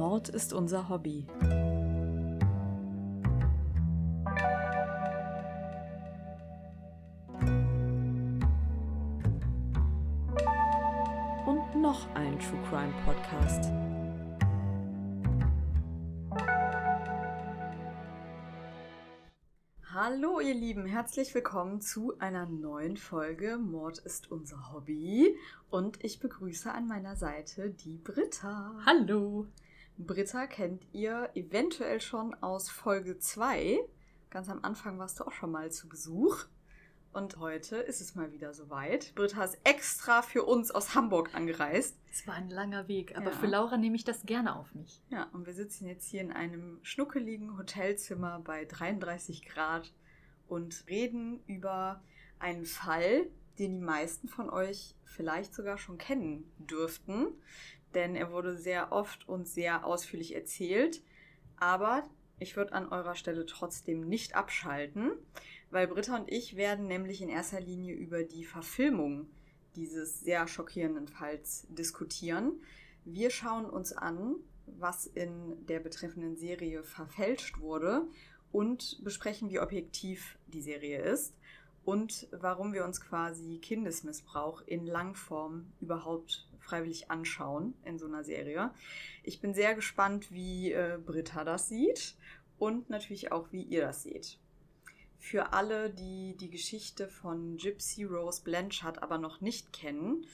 Mord ist unser Hobby. Und noch ein True Crime Podcast. Hallo ihr Lieben, herzlich willkommen zu einer neuen Folge Mord ist unser Hobby und ich begrüße an meiner Seite die Britta. Hallo. Britta kennt ihr eventuell schon aus Folge 2. Ganz am Anfang warst du auch schon mal zu Besuch. Und heute ist es mal wieder soweit. Britta ist extra für uns aus Hamburg angereist. Es war ein langer Weg, aber Ja. für Laura nehme ich das gerne auf mich. Ja, und wir sitzen jetzt hier in einem schnuckeligen Hotelzimmer bei 33 Grad und reden über einen Fall, den die meisten von euch vielleicht sogar schon kennen dürften, denn er wurde sehr oft und sehr ausführlich erzählt. Aber ich würde an eurer Stelle trotzdem nicht abschalten, weil Britta und ich werden nämlich in erster Linie über die Verfilmung dieses sehr schockierenden Falls diskutieren. Wir schauen uns an, was in der betreffenden Serie verfälscht wurde und besprechen, wie objektiv die Serie ist und warum wir uns quasi Kindesmissbrauch in Langform überhaupt freiwillig anschauen in so einer Serie. Ich bin sehr gespannt, wie äh, Britta das sieht und natürlich auch, wie ihr das seht. Für alle, die die Geschichte von Gypsy Rose Blanchard aber noch nicht kennen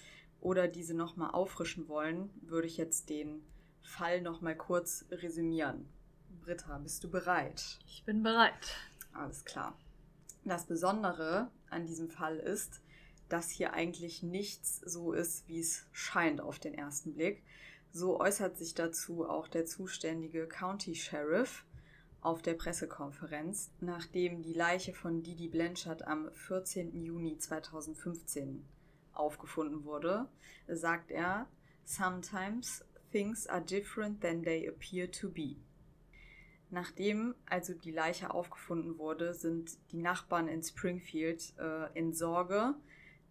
oder diese nochmal auffrischen wollen, würde ich jetzt den Fall nochmal kurz resümieren. Britta, bist du bereit? Ich bin bereit. Alles klar. Das Besondere an diesem Fall ist, dass hier eigentlich nichts so ist, wie es scheint auf den ersten Blick. So äußert sich dazu auch der zuständige County Sheriff auf der Pressekonferenz, nachdem die Leiche von Didi Blanchard am 14. Juni 2015 aufgefunden wurde, sagt er, Sometimes things are different than they appear to be. Nachdem also die Leiche aufgefunden wurde, sind die Nachbarn in Springfield äh, in Sorge,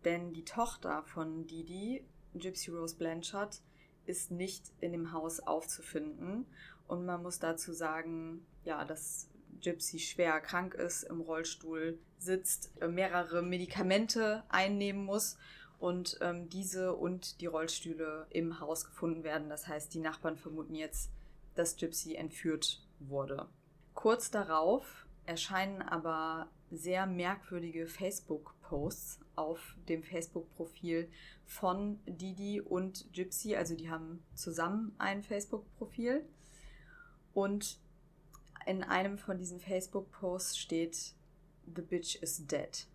denn die Tochter von Didi, Gypsy Rose Blanchard, ist nicht in dem Haus aufzufinden. Und man muss dazu sagen, ja, dass Gypsy schwer krank ist, im Rollstuhl sitzt, äh, mehrere Medikamente einnehmen muss und ähm, diese und die Rollstühle im Haus gefunden werden. Das heißt, die Nachbarn vermuten jetzt, dass Gypsy entführt wurde. Kurz darauf erscheinen aber sehr merkwürdige Facebook-Posts auf dem Facebook-Profil von Didi und Gypsy. Also die haben zusammen ein Facebook-Profil. Und in einem von diesen Facebook-Posts steht, The bitch is dead.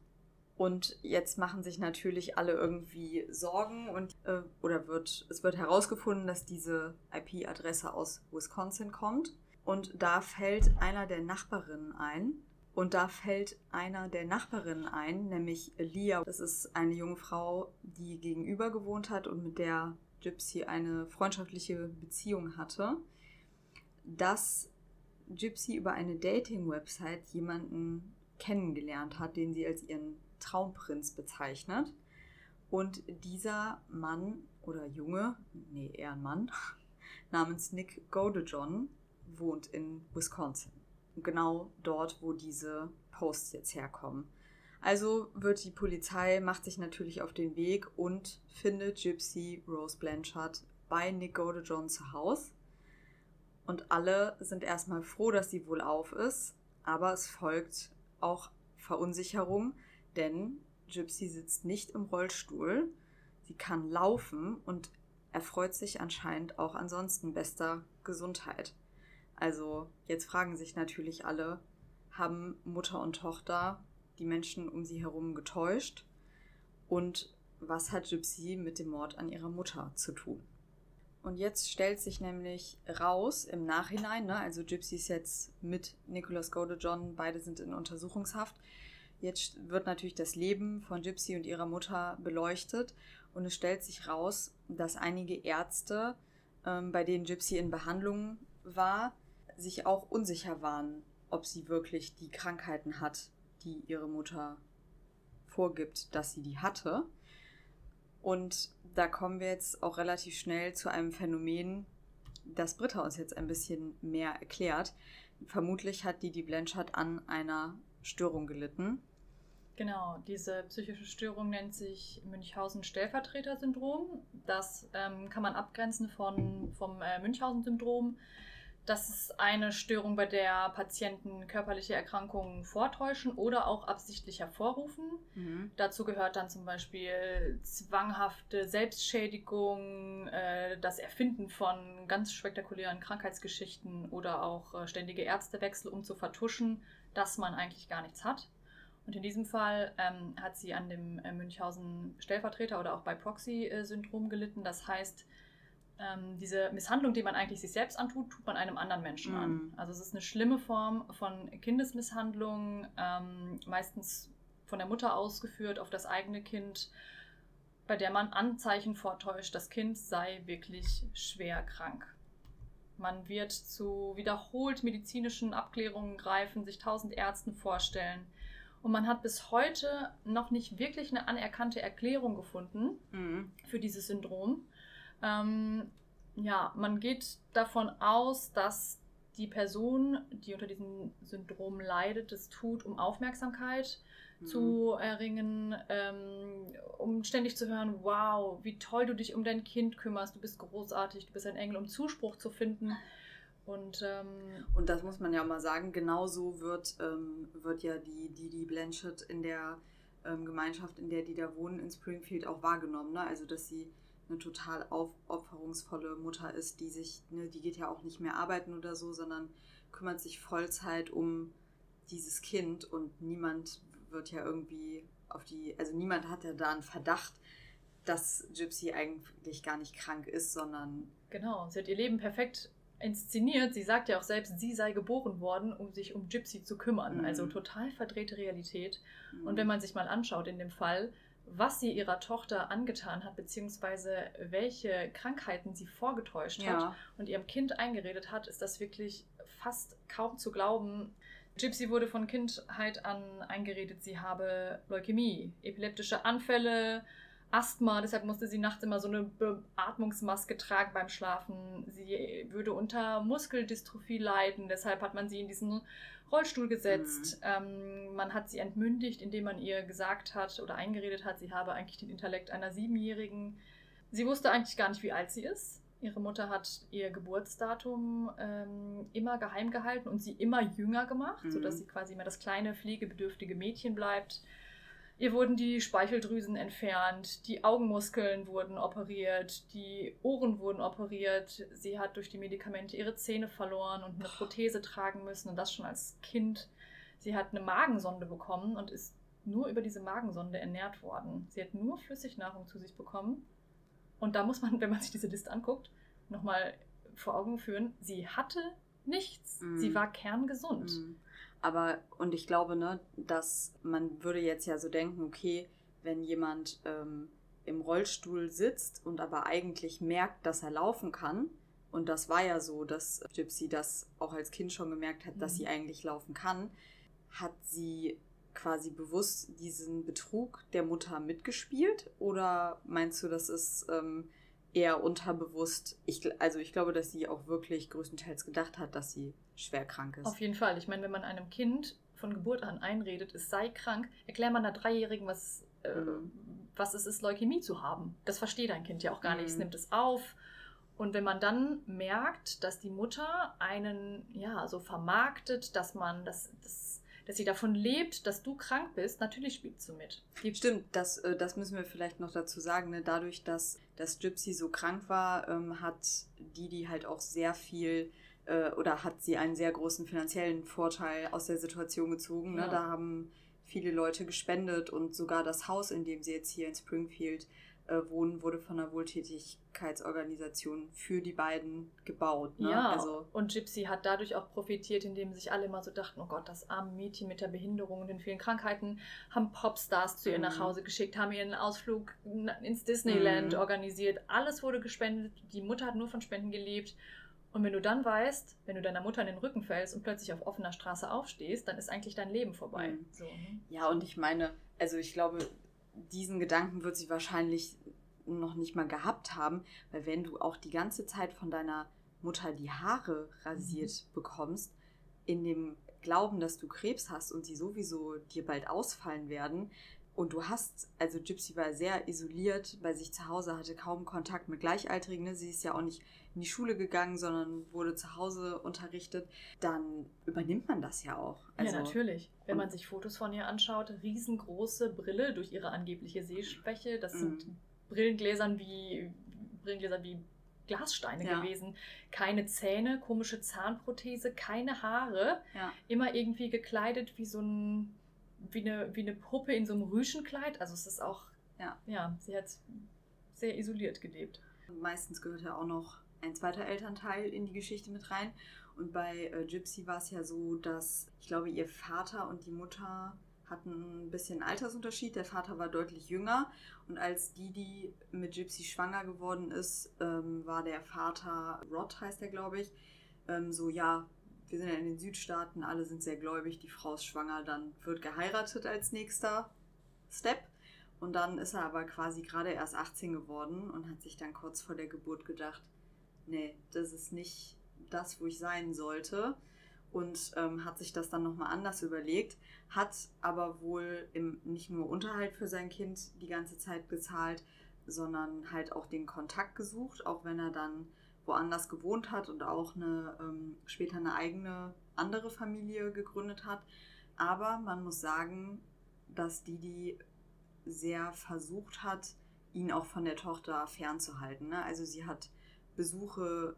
Und jetzt machen sich natürlich alle irgendwie Sorgen und äh, oder wird es wird herausgefunden, dass diese IP-Adresse aus Wisconsin kommt. Und da fällt einer der Nachbarinnen ein. Und da fällt einer der Nachbarinnen ein, nämlich Lia. Das ist eine junge Frau, die gegenüber gewohnt hat und mit der Gypsy eine freundschaftliche Beziehung hatte. Dass Gypsy über eine Dating-Website jemanden kennengelernt hat, den sie als ihren Traumprinz bezeichnet. Und dieser Mann oder Junge, nee, eher ein Mann, namens Nick Godejohn, wohnt in Wisconsin. Genau dort, wo diese Posts jetzt herkommen. Also wird die Polizei, macht sich natürlich auf den Weg und findet Gypsy Rose Blanchard bei Nick Godejohn zu Hause. Und alle sind erstmal froh, dass sie wohl auf ist, aber es folgt auch Verunsicherung, denn Gypsy sitzt nicht im Rollstuhl, sie kann laufen und erfreut sich anscheinend auch ansonsten bester Gesundheit. Also jetzt fragen sich natürlich alle, haben Mutter und Tochter die Menschen um sie herum getäuscht? Und was hat Gypsy mit dem Mord an ihrer Mutter zu tun? Und jetzt stellt sich nämlich raus im Nachhinein, ne, also Gypsy ist jetzt mit Nicholas Godejohn, beide sind in Untersuchungshaft. Jetzt wird natürlich das Leben von Gypsy und ihrer Mutter beleuchtet und es stellt sich raus, dass einige Ärzte, ähm, bei denen Gypsy in Behandlung war, sich auch unsicher waren, ob sie wirklich die Krankheiten hat, die ihre Mutter vorgibt, dass sie die hatte. Und da kommen wir jetzt auch relativ schnell zu einem Phänomen, dass Britta uns jetzt ein bisschen mehr erklärt. Vermutlich hat Didi Blanchard an einer Störung gelitten. Genau, diese psychische Störung nennt sich Münchhausen-Stellvertreter-Syndrom. Das ähm, kann man abgrenzen von, vom äh, Münchhausen-Syndrom. Das ist eine Störung, bei der Patienten körperliche Erkrankungen vortäuschen oder auch absichtlich hervorrufen. Mhm. Dazu gehört dann zum Beispiel zwanghafte Selbstschädigung, äh, das Erfinden von ganz spektakulären Krankheitsgeschichten oder auch äh, ständige Ärztewechsel, um zu vertuschen, dass man eigentlich gar nichts hat. Und in diesem Fall ähm, hat sie an dem äh, Münchhausen-Stellvertreter oder auch bei Proxy-Syndrom gelitten. Das heißt, ähm, diese Misshandlung, die man eigentlich sich selbst antut, tut man einem anderen Menschen mhm. an. Also es ist eine schlimme Form von Kindesmisshandlung, ähm, meistens von der Mutter ausgeführt auf das eigene Kind, bei der man Anzeichen vortäuscht, das Kind sei wirklich schwer krank. Man wird zu wiederholt medizinischen Abklärungen greifen, sich tausend Ärzten vorstellen. Und man hat bis heute noch nicht wirklich eine anerkannte Erklärung gefunden mhm. für dieses Syndrom. Ähm, ja, man geht davon aus, dass die Person, die unter diesem Syndrom leidet, es tut, um Aufmerksamkeit mhm. zu erringen, ähm, um ständig zu hören, wow, wie toll du dich um dein Kind kümmerst, du bist großartig, du bist ein Engel, um Zuspruch zu finden. Und, ähm, und das muss man ja mal sagen, genauso wird, ähm, wird ja die Didi Blanchett in der ähm, Gemeinschaft, in der die da wohnen, in Springfield auch wahrgenommen. Ne? Also, dass sie eine total aufopferungsvolle Mutter ist, die sich, ne, die geht ja auch nicht mehr arbeiten oder so, sondern kümmert sich Vollzeit um dieses Kind und niemand wird ja irgendwie auf die, also niemand hat ja da einen Verdacht, dass Gypsy eigentlich gar nicht krank ist, sondern. Genau, sie hat ihr Leben perfekt inszeniert. Sie sagt ja auch selbst, sie sei geboren worden, um sich um Gypsy zu kümmern. Mhm. Also total verdrehte Realität. Mhm. Und wenn man sich mal anschaut in dem Fall, was sie ihrer Tochter angetan hat, beziehungsweise welche Krankheiten sie vorgetäuscht ja. hat und ihrem Kind eingeredet hat, ist das wirklich fast kaum zu glauben. Gypsy wurde von Kindheit an eingeredet, sie habe Leukämie, epileptische Anfälle, Asthma, deshalb musste sie nachts immer so eine Beatmungsmaske tragen beim Schlafen. Sie würde unter Muskeldystrophie leiden, deshalb hat man sie in diesen Rollstuhl gesetzt. Mhm. Ähm, man hat sie entmündigt, indem man ihr gesagt hat oder eingeredet hat, sie habe eigentlich den Intellekt einer Siebenjährigen. Sie wusste eigentlich gar nicht, wie alt sie ist. Ihre Mutter hat ihr Geburtsdatum ähm, immer geheim gehalten und sie immer jünger gemacht, mhm. sodass sie quasi immer das kleine, pflegebedürftige Mädchen bleibt. Ihr wurden die Speicheldrüsen entfernt, die Augenmuskeln wurden operiert, die Ohren wurden operiert. Sie hat durch die Medikamente ihre Zähne verloren und eine Prothese tragen müssen und das schon als Kind. Sie hat eine Magensonde bekommen und ist nur über diese Magensonde ernährt worden. Sie hat nur Flüssignahrung zu sich bekommen. Und da muss man, wenn man sich diese Liste anguckt, nochmal vor Augen führen, sie hatte nichts. Mm. Sie war kerngesund. Mm. Aber, und ich glaube, ne, dass man würde jetzt ja so denken, okay, wenn jemand ähm, im Rollstuhl sitzt und aber eigentlich merkt, dass er laufen kann, und das war ja so, dass Gypsy das auch als Kind schon gemerkt hat, mhm. dass sie eigentlich laufen kann, hat sie quasi bewusst diesen Betrug der Mutter mitgespielt? Oder meinst du, das ist ähm, eher unterbewusst? Ich, also ich glaube, dass sie auch wirklich größtenteils gedacht hat, dass sie schwer krank ist. Auf jeden Fall. Ich meine, wenn man einem Kind von Geburt an einredet, es sei krank, erklär man einer Dreijährigen, was, äh, mhm. was es ist, Leukämie zu haben. Das versteht ein Kind ja auch gar mhm. nicht. Es mhm. nimmt es auf. Und wenn man dann merkt, dass die Mutter einen ja so vermarktet, dass man das, das dass sie davon lebt, dass du krank bist, natürlich spielst du mit. Stimmt, das, äh, das müssen wir vielleicht noch dazu sagen. Ne? Dadurch, dass, dass Gypsy so krank war, ähm, hat Didi halt auch sehr viel äh, oder hat sie einen sehr großen finanziellen Vorteil aus der Situation gezogen. Ne? Ja. Da haben viele Leute gespendet und sogar das Haus, in dem sie jetzt hier in Springfield äh, wohnen, wurde von einer Wohltätigkeitsorganisation für die beiden gebaut. Ne? Ja, also, und Gypsy hat dadurch auch profitiert, indem sich alle immer so dachten, oh Gott, das arme Mädchen mit der Behinderung und den vielen Krankheiten, haben Popstars zu ihr nach mhm. Hause geschickt, haben ihren Ausflug ins Disneyland mhm. organisiert. Alles wurde gespendet, die Mutter hat nur von Spenden gelebt und wenn du dann weißt, wenn du deiner Mutter in den Rücken fällst und plötzlich auf offener Straße aufstehst, dann ist eigentlich dein Leben vorbei. Mhm. So, ne? Ja, und ich meine, also ich glaube, diesen Gedanken wird sie wahrscheinlich noch nicht mal gehabt haben, weil wenn du auch die ganze Zeit von deiner Mutter die Haare rasiert mhm. bekommst, in dem Glauben, dass du Krebs hast und sie sowieso dir bald ausfallen werden, und du hast, also Gypsy war sehr isoliert bei sich zu Hause, hatte kaum Kontakt mit Gleichaltrigen. Ne? Sie ist ja auch nicht in die Schule gegangen, sondern wurde zu Hause unterrichtet. Dann übernimmt man das ja auch. Also, ja, natürlich. Wenn man sich Fotos von ihr anschaut, riesengroße Brille durch ihre angebliche Sehschwäche. Das sind mm. Brillengläsern wie, Brillengläser wie Glassteine ja. gewesen. Keine Zähne, komische Zahnprothese, keine Haare. Ja. Immer irgendwie gekleidet wie so ein wie eine, wie eine Puppe in so einem Rüschenkleid. Also es ist auch, ja, ja sie hat sehr isoliert gelebt. Meistens gehört ja auch noch ein zweiter Elternteil in die Geschichte mit rein. Und bei äh, Gypsy war es ja so, dass ich glaube, ihr Vater und die Mutter hatten ein bisschen Altersunterschied. Der Vater war deutlich jünger. Und als Didi mit Gypsy schwanger geworden ist, ähm, war der Vater, Rod heißt er, glaube ich, ähm, so, ja, wir sind ja in den Südstaaten, alle sind sehr gläubig, die Frau ist schwanger, dann wird geheiratet als nächster Step. Und dann ist er aber quasi gerade erst 18 geworden und hat sich dann kurz vor der Geburt gedacht, nee, das ist nicht das, wo ich sein sollte. Und ähm, hat sich das dann nochmal anders überlegt, hat aber wohl im, nicht nur Unterhalt für sein Kind die ganze Zeit gezahlt, sondern halt auch den Kontakt gesucht, auch wenn er dann woanders gewohnt hat und auch eine, ähm, später eine eigene andere Familie gegründet hat. Aber man muss sagen, dass Didi sehr versucht hat, ihn auch von der Tochter fernzuhalten. Ne? Also sie hat Besuche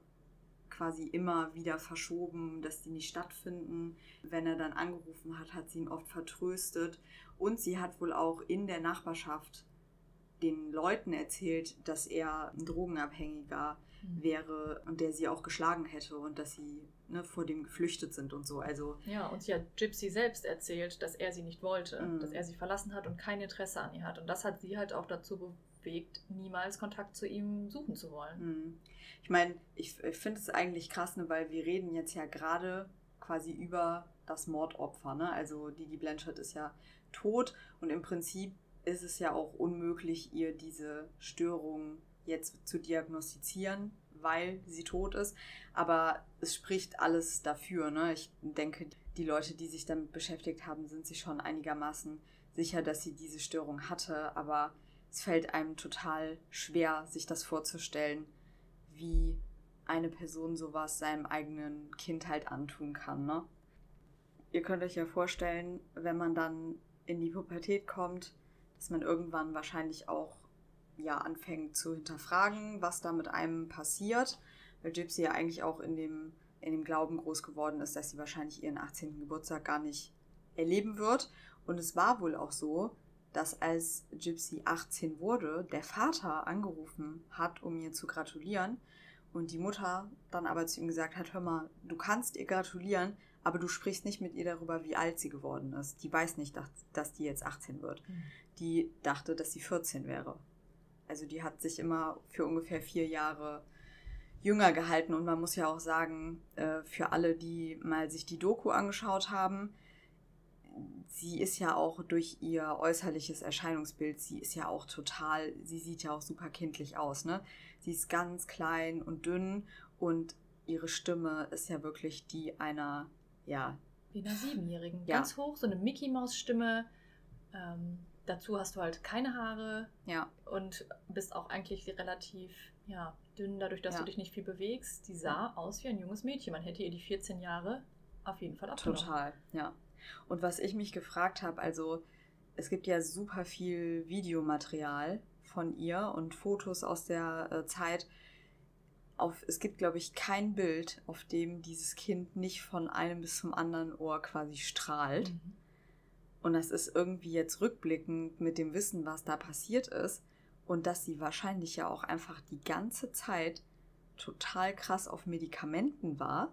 quasi immer wieder verschoben, dass die nicht stattfinden. Wenn er dann angerufen hat, hat sie ihn oft vertröstet. Und sie hat wohl auch in der Nachbarschaft den Leuten erzählt, dass er ein Drogenabhängiger mhm. wäre und der sie auch geschlagen hätte und dass sie ne, vor dem geflüchtet sind und so. Also ja, und sie hat Gypsy selbst erzählt, dass er sie nicht wollte, mhm. dass er sie verlassen hat und kein Interesse an ihr hat. Und das hat sie halt auch dazu bewegt, niemals Kontakt zu ihm suchen zu wollen. Mhm. Ich meine, ich, ich finde es eigentlich krass, ne, weil wir reden jetzt ja gerade quasi über das Mordopfer. Ne? Also Didi Blanchard ist ja tot und im Prinzip ist es ja auch unmöglich, ihr diese Störung jetzt zu diagnostizieren, weil sie tot ist. Aber es spricht alles dafür. Ne? Ich denke, die Leute, die sich damit beschäftigt haben, sind sich schon einigermaßen sicher, dass sie diese Störung hatte. Aber es fällt einem total schwer, sich das vorzustellen, wie eine Person sowas seinem eigenen Kind halt antun kann. Ne? Ihr könnt euch ja vorstellen, wenn man dann in die Pubertät kommt, dass man irgendwann wahrscheinlich auch ja anfängt zu hinterfragen, was da mit einem passiert, weil Gypsy ja eigentlich auch in dem, in dem Glauben groß geworden ist, dass sie wahrscheinlich ihren 18. Geburtstag gar nicht erleben wird. Und es war wohl auch so, dass als Gypsy 18 wurde, der Vater angerufen hat, um ihr zu gratulieren. Und die Mutter dann aber zu ihm gesagt hat, hör mal, du kannst ihr gratulieren, aber du sprichst nicht mit ihr darüber, wie alt sie geworden ist. Die weiß nicht, dass, dass die jetzt 18 wird. Mhm die dachte, dass sie 14 wäre. Also die hat sich immer für ungefähr vier Jahre jünger gehalten. Und man muss ja auch sagen, äh, für alle, die mal sich die Doku angeschaut haben, sie ist ja auch durch ihr äußerliches Erscheinungsbild, sie ist ja auch total, sie sieht ja auch super kindlich aus, ne? Sie ist ganz klein und dünn und ihre Stimme ist ja wirklich die einer, ja. Wie einer Siebenjährigen. Ja. Ganz hoch, so eine Mickey-Maus-Stimme. Ähm, Dazu hast du halt keine Haare ja. und bist auch eigentlich relativ ja, dünn, dadurch, dass ja. du dich nicht viel bewegst. Die sah aus wie ein junges Mädchen. Man hätte ihr die 14 Jahre auf jeden Fall abgenommen. Total, ja. Und was ich mich gefragt habe, also es gibt ja super viel Videomaterial von ihr und Fotos aus der äh, Zeit. Auf, es gibt, glaube ich, kein Bild, auf dem dieses Kind nicht von einem bis zum anderen Ohr quasi strahlt. Mhm. Und das ist irgendwie jetzt rückblickend mit dem Wissen, was da passiert ist und dass sie wahrscheinlich ja auch einfach die ganze Zeit total krass auf Medikamenten war,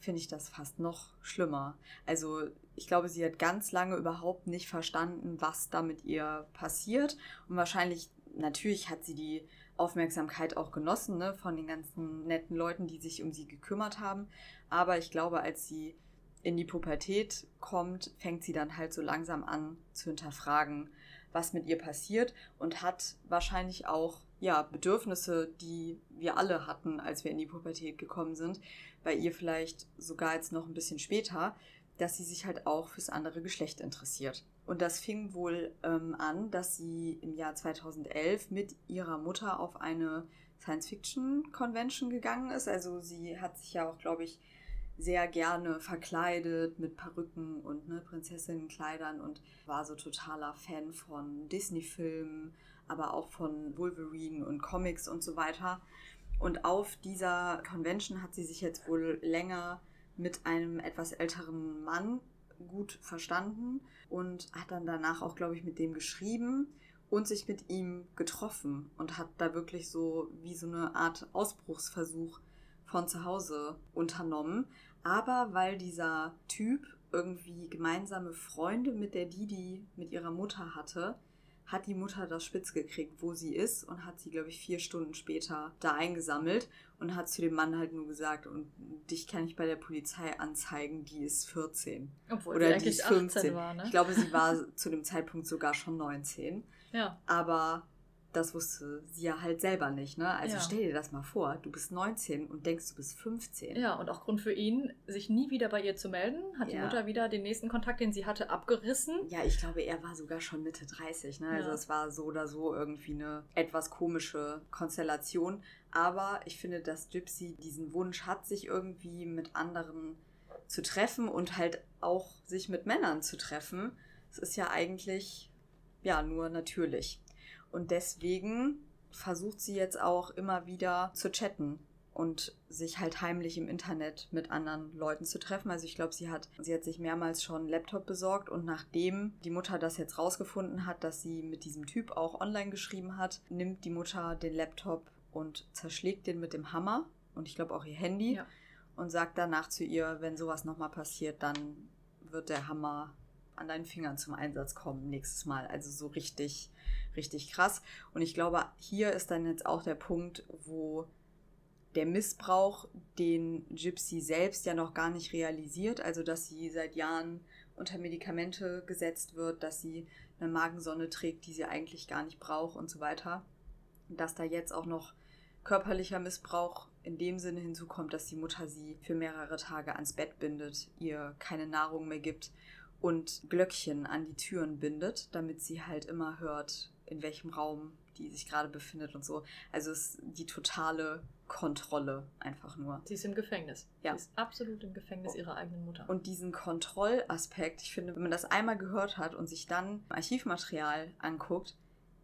finde ich das fast noch schlimmer. Also ich glaube, sie hat ganz lange überhaupt nicht verstanden, was da mit ihr passiert. Und wahrscheinlich, natürlich hat sie die Aufmerksamkeit auch genossen ne, von den ganzen netten Leuten, die sich um sie gekümmert haben. Aber ich glaube, als sie in die Pubertät kommt, fängt sie dann halt so langsam an zu hinterfragen, was mit ihr passiert und hat wahrscheinlich auch ja, Bedürfnisse, die wir alle hatten, als wir in die Pubertät gekommen sind. Bei ihr vielleicht sogar jetzt noch ein bisschen später, dass sie sich halt auch fürs andere Geschlecht interessiert. Und das fing wohl ähm, an, dass sie im Jahr 2011 mit ihrer Mutter auf eine Science-Fiction-Convention gegangen ist. Also sie hat sich ja auch, glaube ich, sehr gerne verkleidet mit Perücken und ne, Prinzessinnenkleidern und war so totaler Fan von Disney-Filmen, aber auch von Wolverine und Comics und so weiter. Und auf dieser Convention hat sie sich jetzt wohl länger mit einem etwas älteren Mann gut verstanden und hat dann danach auch, glaube ich, mit dem geschrieben und sich mit ihm getroffen und hat da wirklich so wie so eine Art Ausbruchsversuch von zu Hause unternommen. Aber weil dieser Typ irgendwie gemeinsame Freunde mit der Didi, mit ihrer Mutter hatte, hat die Mutter das spitz gekriegt, wo sie ist und hat sie, glaube ich, vier Stunden später da eingesammelt und hat zu dem Mann halt nur gesagt, und dich kann ich bei der Polizei anzeigen, die ist 14. Obwohl Oder die ist 15. War, ne? Ich glaube, sie war zu dem Zeitpunkt sogar schon 19. Ja. Aber das wusste sie ja halt selber nicht. Ne? Also ja. stell dir das mal vor, du bist 19 und denkst, du bist 15. Ja, und auch Grund für ihn, sich nie wieder bei ihr zu melden, hat ja. die Mutter wieder den nächsten Kontakt, den sie hatte, abgerissen. Ja, ich glaube, er war sogar schon Mitte 30. Ne? Also ja. Also es war so oder so irgendwie eine etwas komische Konstellation. Aber ich finde, dass Gypsy diesen Wunsch hat, sich irgendwie mit anderen zu treffen und halt auch sich mit Männern zu treffen. Es ist ja eigentlich ja nur natürlich. Und deswegen versucht sie jetzt auch immer wieder zu chatten und sich halt heimlich im Internet mit anderen Leuten zu treffen. Also ich glaube, sie hat, sie hat sich mehrmals schon einen Laptop besorgt und nachdem die Mutter das jetzt rausgefunden hat, dass sie mit diesem Typ auch online geschrieben hat, nimmt die Mutter den Laptop und zerschlägt den mit dem Hammer und ich glaube auch ihr Handy ja. und sagt danach zu ihr, wenn sowas nochmal passiert, dann wird der Hammer an deinen Fingern zum Einsatz kommen nächstes Mal. Also so richtig richtig krass. Und ich glaube, hier ist dann jetzt auch der Punkt, wo der Missbrauch, den Gypsy selbst ja noch gar nicht realisiert, also dass sie seit Jahren unter Medikamente gesetzt wird, dass sie eine Magensonne trägt, die sie eigentlich gar nicht braucht und so weiter, dass da jetzt auch noch körperlicher Missbrauch in dem Sinne hinzukommt, dass die Mutter sie für mehrere Tage ans Bett bindet, ihr keine Nahrung mehr gibt und Glöckchen an die Türen bindet, damit sie halt immer hört, in welchem Raum die sich gerade befindet und so. Also es ist die totale Kontrolle einfach nur. Sie ist im Gefängnis. Ja. Sie ist absolut im Gefängnis ihrer eigenen Mutter. Und diesen Kontrollaspekt, ich finde, wenn man das einmal gehört hat und sich dann Archivmaterial anguckt,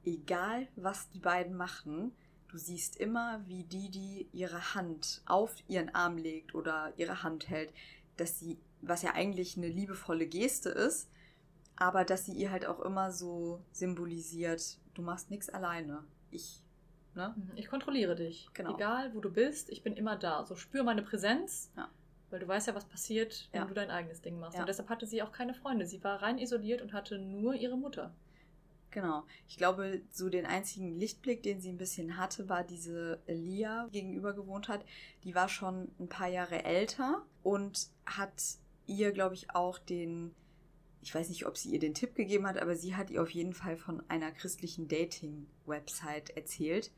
egal was die beiden machen, du siehst immer, wie die, die ihre Hand auf ihren Arm legt oder ihre Hand hält, dass sie, was ja eigentlich eine liebevolle Geste ist, aber dass sie ihr halt auch immer so symbolisiert, du machst nichts alleine. Ich, ne? Mhm, ich kontrolliere dich. Genau. Egal, wo du bist, ich bin immer da. So spür meine Präsenz. Ja. Weil du weißt ja, was passiert, wenn ja. du dein eigenes Ding machst. Ja. Und deshalb hatte sie auch keine Freunde. Sie war rein isoliert und hatte nur ihre Mutter. Genau. Ich glaube, so den einzigen Lichtblick, den sie ein bisschen hatte, war diese Lia gegenüber gewohnt hat. Die war schon ein paar Jahre älter und hat ihr, glaube ich, auch den ich weiß nicht, ob sie ihr den Tipp gegeben hat, aber sie hat ihr auf jeden Fall von einer christlichen Dating-Website erzählt,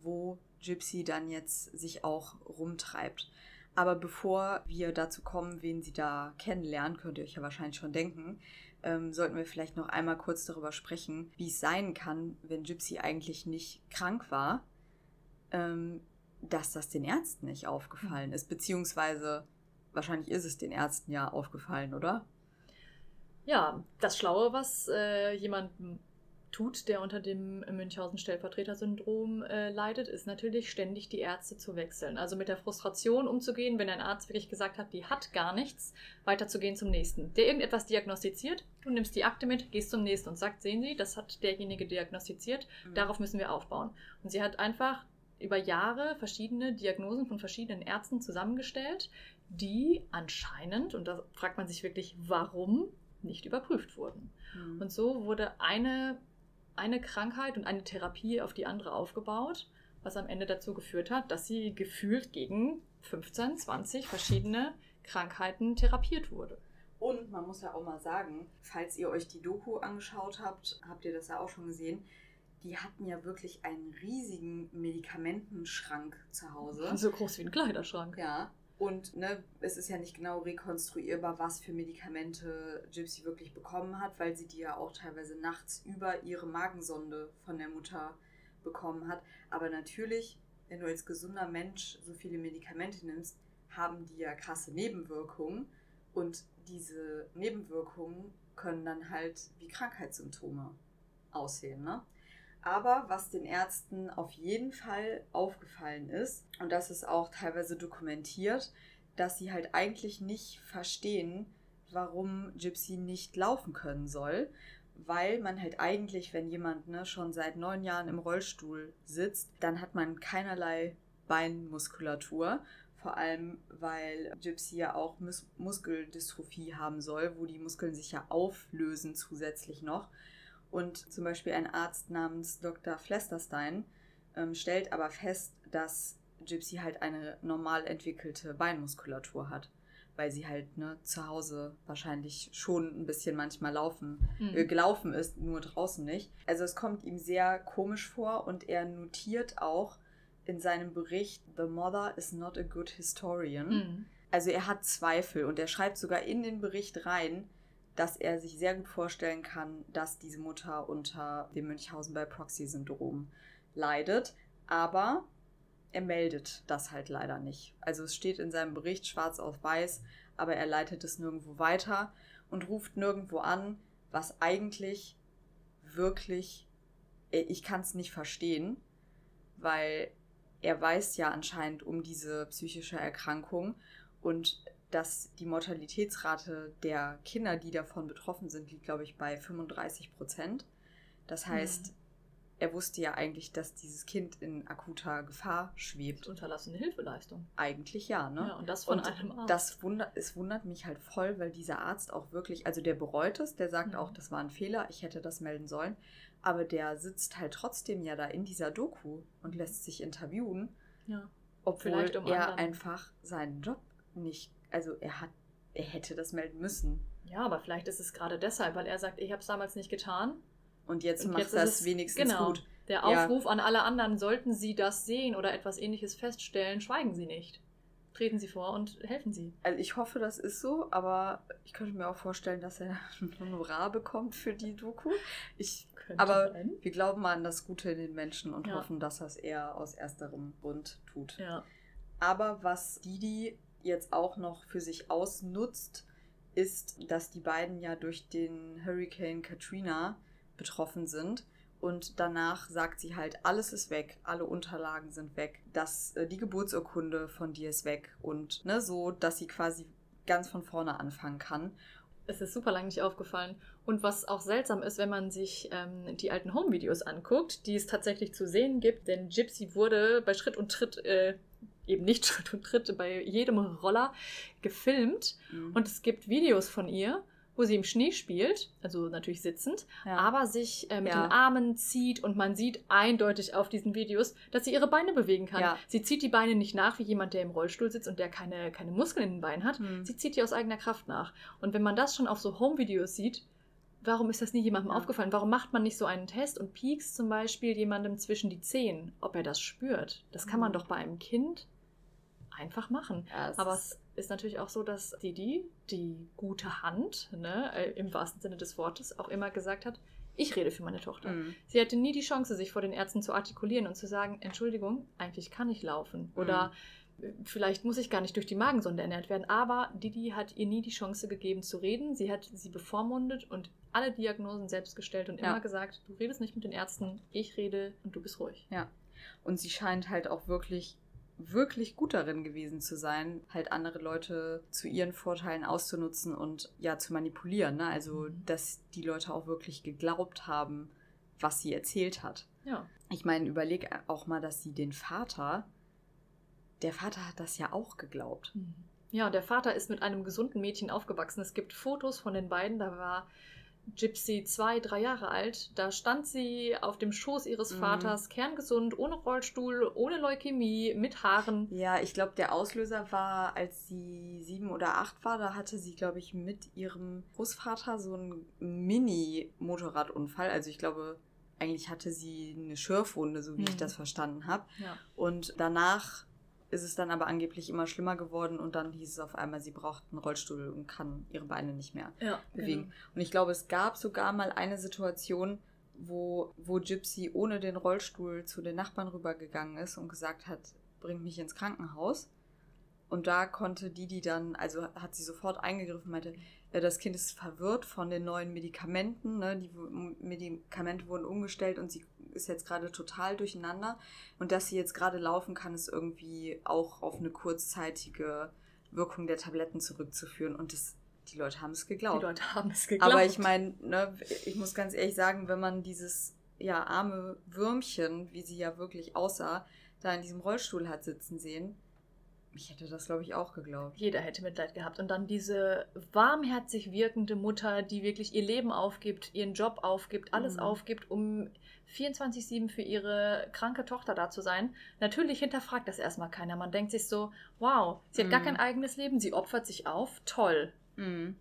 wo Gypsy dann jetzt sich auch rumtreibt. Aber bevor wir dazu kommen, wen sie da kennenlernen, könnt ihr euch ja wahrscheinlich schon denken, ähm, sollten wir vielleicht noch einmal kurz darüber sprechen, wie es sein kann, wenn Gypsy eigentlich nicht krank war, ähm, dass das den Ärzten nicht aufgefallen ist. Beziehungsweise wahrscheinlich ist es den Ärzten ja aufgefallen, oder? Ja, das Schlaue, was äh, jemand tut, der unter dem Münchhausen-Stellvertreter-Syndrom äh, leidet, ist natürlich ständig die Ärzte zu wechseln. Also mit der Frustration umzugehen, wenn ein Arzt wirklich gesagt hat, die hat gar nichts, weiterzugehen zum nächsten. Der irgendetwas diagnostiziert, du nimmst die Akte mit, gehst zum nächsten und sagst, sehen Sie, das hat derjenige diagnostiziert, mhm. darauf müssen wir aufbauen. Und sie hat einfach über Jahre verschiedene Diagnosen von verschiedenen Ärzten zusammengestellt, die anscheinend, und da fragt man sich wirklich, warum, nicht überprüft wurden. Mhm. Und so wurde eine, eine Krankheit und eine Therapie auf die andere aufgebaut, was am Ende dazu geführt hat, dass sie gefühlt gegen 15, 20 verschiedene Krankheiten therapiert wurde. Und man muss ja auch mal sagen, falls ihr euch die Doku angeschaut habt, habt ihr das ja auch schon gesehen, die hatten ja wirklich einen riesigen Medikamentenschrank zu Hause. So groß wie ein Kleiderschrank. Ja. Und ne, es ist ja nicht genau rekonstruierbar, was für Medikamente Gypsy wirklich bekommen hat, weil sie die ja auch teilweise nachts über ihre Magensonde von der Mutter bekommen hat. Aber natürlich, wenn du als gesunder Mensch so viele Medikamente nimmst, haben die ja krasse Nebenwirkungen. Und diese Nebenwirkungen können dann halt wie Krankheitssymptome aussehen. Ne? Aber was den Ärzten auf jeden Fall aufgefallen ist, und das ist auch teilweise dokumentiert, dass sie halt eigentlich nicht verstehen, warum Gypsy nicht laufen können soll, weil man halt eigentlich, wenn jemand ne, schon seit neun Jahren im Rollstuhl sitzt, dann hat man keinerlei Beinmuskulatur. Vor allem, weil Gypsy ja auch Mus Muskeldystrophie haben soll, wo die Muskeln sich ja auflösen zusätzlich noch. Und zum Beispiel ein Arzt namens Dr. Flesterstein ähm, stellt aber fest, dass Gypsy halt eine normal entwickelte Beinmuskulatur hat, weil sie halt ne, zu Hause wahrscheinlich schon ein bisschen manchmal laufen, mhm. äh, gelaufen ist, nur draußen nicht. Also es kommt ihm sehr komisch vor und er notiert auch in seinem Bericht, The Mother is not a good historian. Mhm. Also er hat Zweifel und er schreibt sogar in den Bericht rein, dass er sich sehr gut vorstellen kann, dass diese Mutter unter dem Münchhausen bei Proxy-Syndrom leidet. Aber er meldet das halt leider nicht. Also es steht in seinem Bericht schwarz auf weiß, aber er leitet es nirgendwo weiter und ruft nirgendwo an, was eigentlich wirklich, ich kann es nicht verstehen, weil er weiß ja anscheinend um diese psychische Erkrankung und dass die Mortalitätsrate der Kinder, die davon betroffen sind, liegt, glaube ich, bei 35 Prozent. Das heißt, mhm. er wusste ja eigentlich, dass dieses Kind in akuter Gefahr schwebt. Unterlassene Hilfeleistung. Eigentlich ja, ne? Ja, und das von und einem Arzt. Das wundert, es wundert mich halt voll, weil dieser Arzt auch wirklich, also der bereut es, der sagt mhm. auch, das war ein Fehler, ich hätte das melden sollen. Aber der sitzt halt trotzdem ja da in dieser Doku und lässt sich interviewen. Ja. Obwohl um er anderen. einfach seinen Job nicht also er hat, er hätte das melden müssen. Ja, aber vielleicht ist es gerade deshalb, weil er sagt, ich habe es damals nicht getan. Und jetzt und macht jetzt das es, wenigstens genau, gut. Der Aufruf ja. an alle anderen, sollten sie das sehen oder etwas ähnliches feststellen, schweigen sie nicht. Treten sie vor und helfen sie. Also ich hoffe, das ist so, aber ich könnte mir auch vorstellen, dass er ein Honorar bekommt für die Doku. Ich, aber sein. wir glauben an das Gute in den Menschen und ja. hoffen, dass er es eher aus ersterem Grund tut. Ja. Aber was Didi jetzt auch noch für sich ausnutzt, ist, dass die beiden ja durch den Hurricane Katrina betroffen sind. Und danach sagt sie halt, alles ist weg, alle Unterlagen sind weg, dass äh, die Geburtsurkunde von dir ist weg und ne, so, dass sie quasi ganz von vorne anfangen kann. Es ist super lang nicht aufgefallen. Und was auch seltsam ist, wenn man sich ähm, die alten Home-Videos anguckt, die es tatsächlich zu sehen gibt, denn Gypsy wurde bei Schritt und Tritt äh, eben nicht Schritt und Tritt bei jedem Roller gefilmt. Mhm. Und es gibt Videos von ihr, wo sie im Schnee spielt, also natürlich sitzend, ja. aber sich äh, mit ja. den Armen zieht und man sieht eindeutig auf diesen Videos, dass sie ihre Beine bewegen kann. Ja. Sie zieht die Beine nicht nach wie jemand, der im Rollstuhl sitzt und der keine, keine Muskeln in den Beinen hat. Mhm. Sie zieht die aus eigener Kraft nach. Und wenn man das schon auf so Home-Videos sieht, warum ist das nie jemandem aufgefallen? Warum macht man nicht so einen Test und piekst zum Beispiel jemandem zwischen die Zehen, ob er das spürt? Das kann man mhm. doch bei einem Kind einfach machen. Ja, Aber es ist natürlich auch so, dass Didi, die gute Hand, ne, äh, im wahrsten Sinne des Wortes, auch immer gesagt hat, ich rede für meine Tochter. Mhm. Sie hatte nie die Chance, sich vor den Ärzten zu artikulieren und zu sagen, Entschuldigung, eigentlich kann ich laufen. Oder mhm. vielleicht muss ich gar nicht durch die Magensonde ernährt werden. Aber Didi hat ihr nie die Chance gegeben zu reden. Sie hat sie bevormundet und alle Diagnosen selbst gestellt und ja. immer gesagt, du redest nicht mit den Ärzten, ich rede und du bist ruhig. Ja. Und sie scheint halt auch wirklich wirklich gut darin gewesen zu sein, halt andere Leute zu ihren Vorteilen auszunutzen und ja zu manipulieren. Ne? Also, mhm. dass die Leute auch wirklich geglaubt haben, was sie erzählt hat. Ja. Ich meine, überleg auch mal, dass sie den Vater, der Vater hat das ja auch geglaubt. Mhm. Ja, der Vater ist mit einem gesunden Mädchen aufgewachsen. Es gibt Fotos von den beiden, da war Gypsy zwei, drei Jahre alt. Da stand sie auf dem Schoß ihres Mhm. Vaters, kerngesund, ohne Rollstuhl, ohne Leukämie, mit Haaren. Ja, ich glaube, der Auslöser war, als sie sieben oder acht war. Da hatte sie, glaube ich, mit ihrem Großvater so einen Mini-Motorradunfall. Also ich glaube, eigentlich hatte sie eine Schürfwunde, so wie ich Hm. das verstanden habe. Ja. Und danach ist es dann aber angeblich immer schlimmer geworden und dann hieß es auf einmal, sie braucht einen Rollstuhl und kann ihre Beine nicht mehr Ja, bewegen. genau. Und ich glaube, es gab sogar mal eine Situation, wo, wo Gypsy ohne den Rollstuhl zu den Nachbarn rübergegangen ist und gesagt hat, bring mich ins Krankenhaus. Und da konnte Didi dann, also hat sie sofort eingegriffen, meinte, ja, das Kind ist verwirrt von den neuen Medikamenten. Ne? Die Medikamente wurden umgestellt und sie ist jetzt gerade total durcheinander. Und dass sie jetzt gerade laufen kann, ist irgendwie auch auf eine kurzzeitige Wirkung der Tabletten zurückzuführen. Und das, die Leute haben es Die geglaubt. Leute haben es geglaubt. Aber ich meine, ne, ich muss ganz ehrlich sagen, wenn man dieses ja arme Würmchen, wie sie ja wirklich aussah, da in diesem Rollstuhl hat sitzen sehen, ich hätte das glaube ich auch geglaubt. Jeder hätte Mitleid gehabt. Und dann diese warmherzig wirkende Mutter, die wirklich ihr Leben aufgibt, ihren Job aufgibt, alles Mhm. aufgibt, um 24-7 für ihre kranke Tochter da zu sein. Natürlich hinterfragt das erstmal keiner. Man denkt sich so, wow, sie hat gar Mhm. kein eigenes Leben, sie opfert sich auf, toll. Mhm.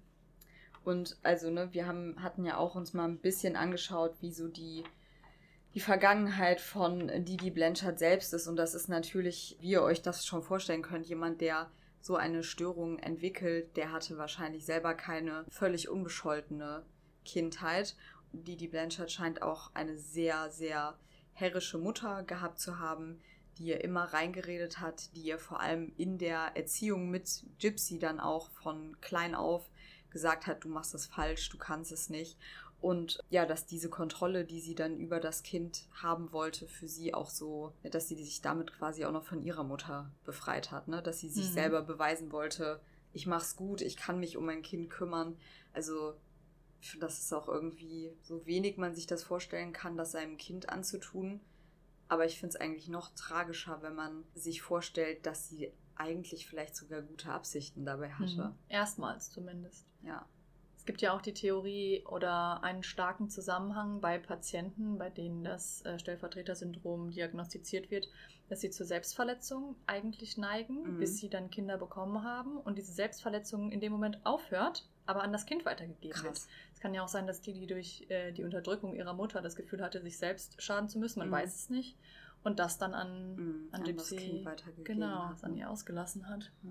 Und also, ne, wir haben, hatten ja auch uns mal ein bisschen angeschaut, wie so die, die Vergangenheit von Didi Blanchard selbst ist. Und das ist natürlich, wie ihr euch das schon vorstellen könnt, jemand, der so eine Störung entwickelt, der hatte wahrscheinlich selber keine völlig unbescholtene Kindheit. Didi Blanchard scheint auch eine sehr, sehr herrische Mutter gehabt zu haben, die ihr immer reingeredet hat, die ihr vor allem in der Erziehung mit Gypsy dann auch von klein auf gesagt hat, du machst das falsch, du kannst es nicht. Und ja, dass diese Kontrolle, die sie dann über das Kind haben wollte, für sie auch so, dass sie sich damit quasi auch noch von ihrer Mutter befreit hat, ne? Dass sie sich Mhm. selber beweisen wollte, ich mach's gut, ich kann mich um mein Kind kümmern. Also, ich finde, das ist auch irgendwie, so wenig man sich das vorstellen kann, das seinem Kind anzutun. Aber ich finde es eigentlich noch tragischer, wenn man sich vorstellt, dass sie eigentlich vielleicht sogar gute Absichten dabei hatte. Mhm. Erstmals zumindest. Ja. Es gibt ja auch die Theorie oder einen starken Zusammenhang bei Patienten, bei denen das äh, Stellvertreter-Syndrom diagnostiziert wird, dass sie zur Selbstverletzung eigentlich neigen, Mhm. bis sie dann Kinder bekommen haben und diese Selbstverletzung in dem Moment aufhört, aber an das Kind weitergegeben wird. Krass. Es kann ja auch sein, dass die, die durch äh, die Unterdrückung ihrer Mutter das Gefühl hatte, sich selbst schaden zu müssen, man Mhm. weiß es nicht, und das dann an, Mhm, an an das Gypsy Kind weitergegeben genau, hat, an ne? ihr ausgelassen hat. Ja,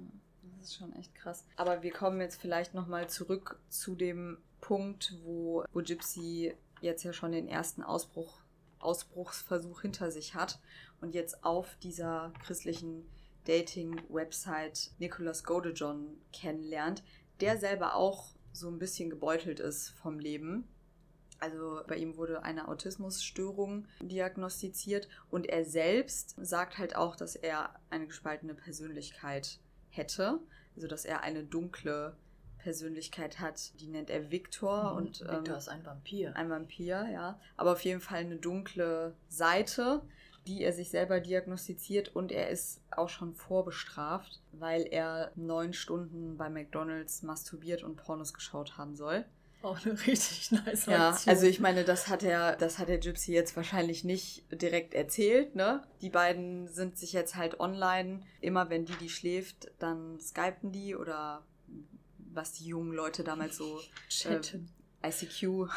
Das ist schon echt krass. Aber wir kommen jetzt vielleicht nochmal zurück zu dem Punkt, wo, wo Gypsy jetzt ja schon den ersten Ausbruch, Ausbruchsversuch hinter sich hat und jetzt auf dieser christlichen Dating-Website Nicholas Godejohn kennenlernt, der selber auch so ein bisschen gebeutelt ist vom Leben. Also bei ihm wurde eine Autismusstörung diagnostiziert und er selbst sagt halt auch, dass er eine gespaltene Persönlichkeit hätte. Also dass er eine dunkle Persönlichkeit hat, die nennt er Victor und Victor ähm, ist ein Vampir. ein Vampir, ja. Aber auf jeden Fall eine dunkle Seite, die er sich selber diagnostiziert und er ist auch schon vorbestraft, weil er neun Stunden bei McDonalds masturbiert und Pornos geschaut haben soll. Auch eine richtig nice Ja, Aktion. also ich meine, das hat er, das hat der Gypsy jetzt wahrscheinlich nicht direkt erzählt, ne? Die beiden sind sich jetzt halt online. Immer wenn die die schläft, dann skypen die oder was die jungen Leute damals so Chatten. ICQ,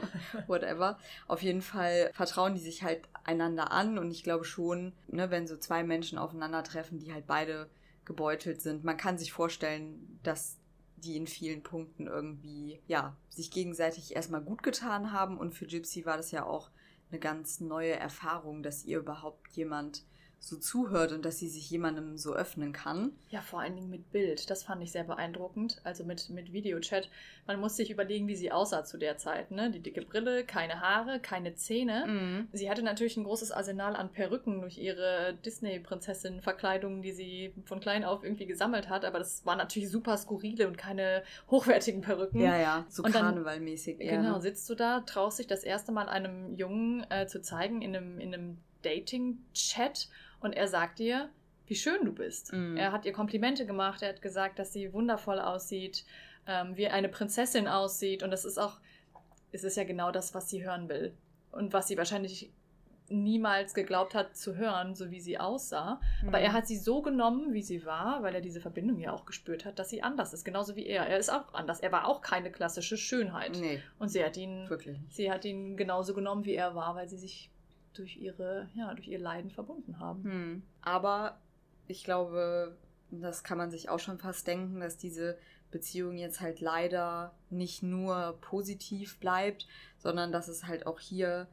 whatever. Auf jeden Fall vertrauen die sich halt einander an und ich glaube schon, ne, wenn so zwei Menschen aufeinandertreffen, die halt beide gebeutelt sind, man kann sich vorstellen, dass die in vielen Punkten irgendwie, ja, sich gegenseitig erstmal gut getan haben. Und für Gypsy war das ja auch eine ganz neue Erfahrung, dass ihr überhaupt jemand so zuhört und dass sie sich jemandem so öffnen kann. Ja, vor allen Dingen mit Bild. Das fand ich sehr beeindruckend. Also mit, mit Videochat. Man muss sich überlegen, wie sie aussah zu der Zeit. Ne? Die dicke Brille, keine Haare, keine Zähne. Mhm. Sie hatte natürlich ein großes Arsenal an Perücken durch ihre Disney-Prinzessin-Verkleidungen, die sie von klein auf irgendwie gesammelt hat. Aber das waren natürlich super skurrile und keine hochwertigen Perücken. Ja, ja, so Und dann- karnevalmäßig. Genau, ne? sitzt du da, traust dich das erste Mal einem Jungen äh, zu zeigen in einem, in einem Dating-Chat und er sagt dir, wie schön du bist. Mhm. Er hat ihr Komplimente gemacht, er hat gesagt, dass sie wundervoll aussieht, ähm, wie eine Prinzessin aussieht und das ist auch ist es ja genau das, was sie hören will. Und was sie wahrscheinlich niemals geglaubt hat zu hören, so wie sie aussah. Mhm. Aber er hat sie so genommen, wie sie war, weil er diese Verbindung ja auch gespürt hat, dass sie anders ist, genauso wie er. Er ist auch anders. Er war auch keine klassische Schönheit. Nee. Und sie hat ihn, Wirklich. sie hat ihn genauso genommen, wie er war, weil sie sich durch ihre, ja, durch ihr Leiden verbunden haben. Mhm. Aber ich glaube, das kann man sich auch schon fast denken, dass diese Beziehung jetzt halt leider nicht nur positiv bleibt, sondern dass es halt auch hier